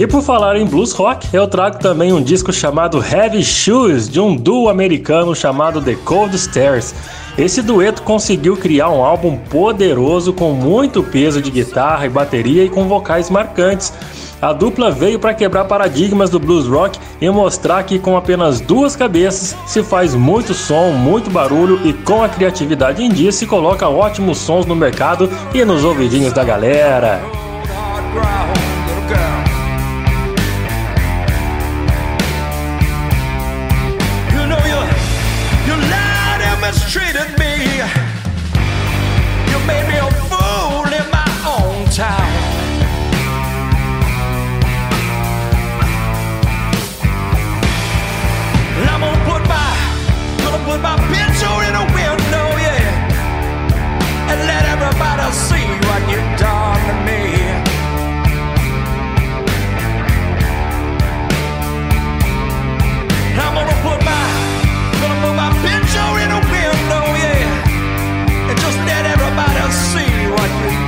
E por falar em blues rock, eu trago também um disco chamado Heavy Shoes, de um duo americano chamado The Cold Stairs. Esse dueto conseguiu criar um álbum poderoso com muito peso de guitarra e bateria e com vocais marcantes. A dupla veio para quebrar paradigmas do blues rock e mostrar que com apenas duas cabeças se faz muito som, muito barulho e com a criatividade em dia se coloca ótimos sons no mercado e nos ouvidinhos da galera. mistreated me. You made me a fool in my own town. And I'm gonna put my, gonna put my pencil in a window, yeah, and let everybody see what you've done to me.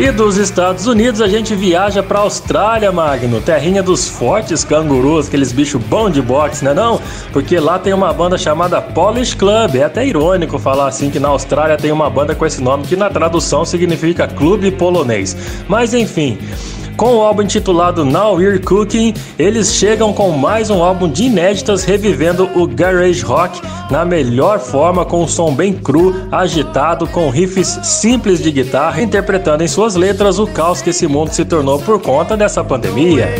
E dos Estados Unidos a gente viaja para Austrália, Magno, terrinha dos fortes cangurus, aqueles bichos bons de boxe, né não? Porque lá tem uma banda chamada Polish Club. É até irônico falar assim que na Austrália tem uma banda com esse nome que na tradução significa clube polonês. Mas enfim, com o álbum intitulado Now We're Cooking, eles chegam com mais um álbum de inéditas revivendo o garage rock na melhor forma com um som bem cru, agitado, com riffs simples de guitarra, interpretando em suas letras o caos que esse mundo se tornou por conta dessa pandemia.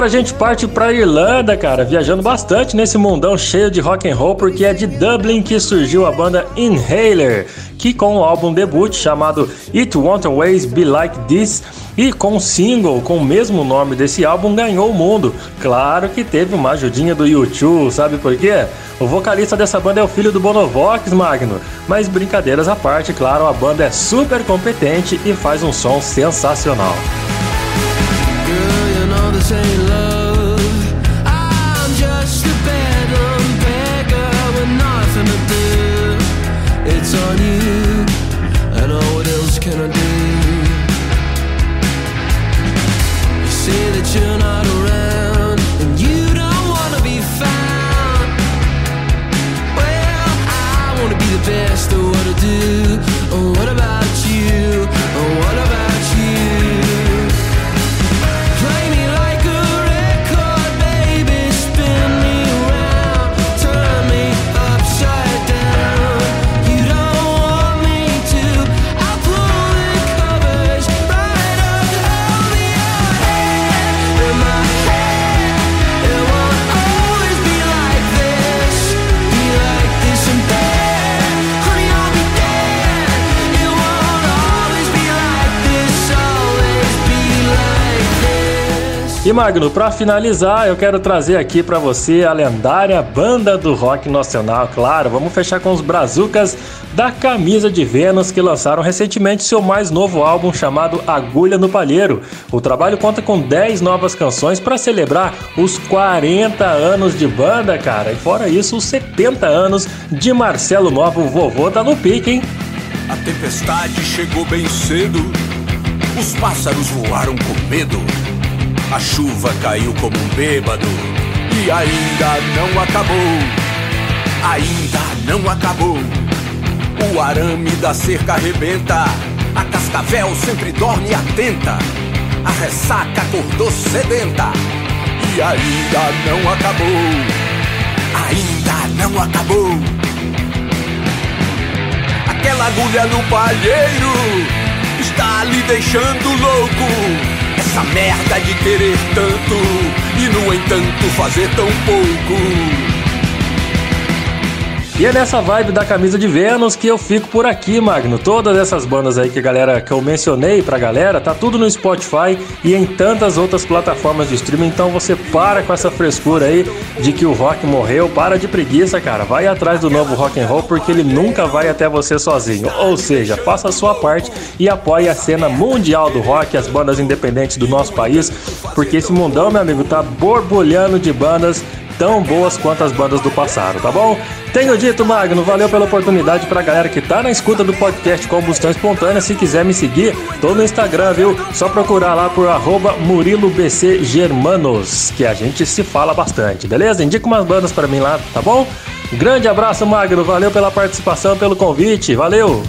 Agora a gente parte para Irlanda, cara, viajando bastante nesse mundão cheio de rock and roll, porque é de Dublin que surgiu a banda Inhaler, que com o álbum debut chamado It Won't Always Be Like This e com o single com o mesmo nome desse álbum ganhou o mundo. Claro que teve uma ajudinha do YouTube, sabe por quê? O vocalista dessa banda é o filho do Bonovox, Magno. Mas brincadeiras à parte, claro, a banda é super competente e faz um som sensacional. E Magno, para finalizar, eu quero trazer aqui para você a lendária banda do rock nacional, claro. Vamos fechar com os Brazucas da Camisa de Vênus que lançaram recentemente seu mais novo álbum chamado Agulha no Palheiro. O trabalho conta com 10 novas canções para celebrar os 40 anos de banda, cara. E fora isso, os 70 anos de Marcelo Novo, o vovô tá no pique, hein? A tempestade chegou bem cedo, os pássaros voaram com medo. A chuva caiu como um bêbado e ainda não acabou. Ainda não acabou. O arame da cerca arrebenta. A cascavel sempre dorme atenta. A ressaca acordou sedenta. E ainda não acabou. Ainda não acabou. Aquela agulha no palheiro está lhe deixando louco. Essa merda de querer tanto e no entanto fazer tão pouco. E é nessa vibe da camisa de Vênus que eu fico por aqui, Magno. Todas essas bandas aí que a galera que eu mencionei pra galera, tá tudo no Spotify e em tantas outras plataformas de streaming. Então você para com essa frescura aí de que o rock morreu, para de preguiça, cara. Vai atrás do novo rock and roll porque ele nunca vai até você sozinho. Ou seja, faça a sua parte e apoie a cena mundial do rock, as bandas independentes do nosso país, porque esse mundão, meu amigo, tá borbulhando de bandas tão boas quanto as bandas do passado, tá bom? Tenho dito, Magno, valeu pela oportunidade pra galera que tá na escuta do podcast Combustão Espontânea. Se quiser me seguir, tô no Instagram, viu? Só procurar lá por arroba MuriloBCGermanos, que a gente se fala bastante, beleza? Indica umas bandas para mim lá, tá bom? Grande abraço, Magno. Valeu pela participação, pelo convite. Valeu!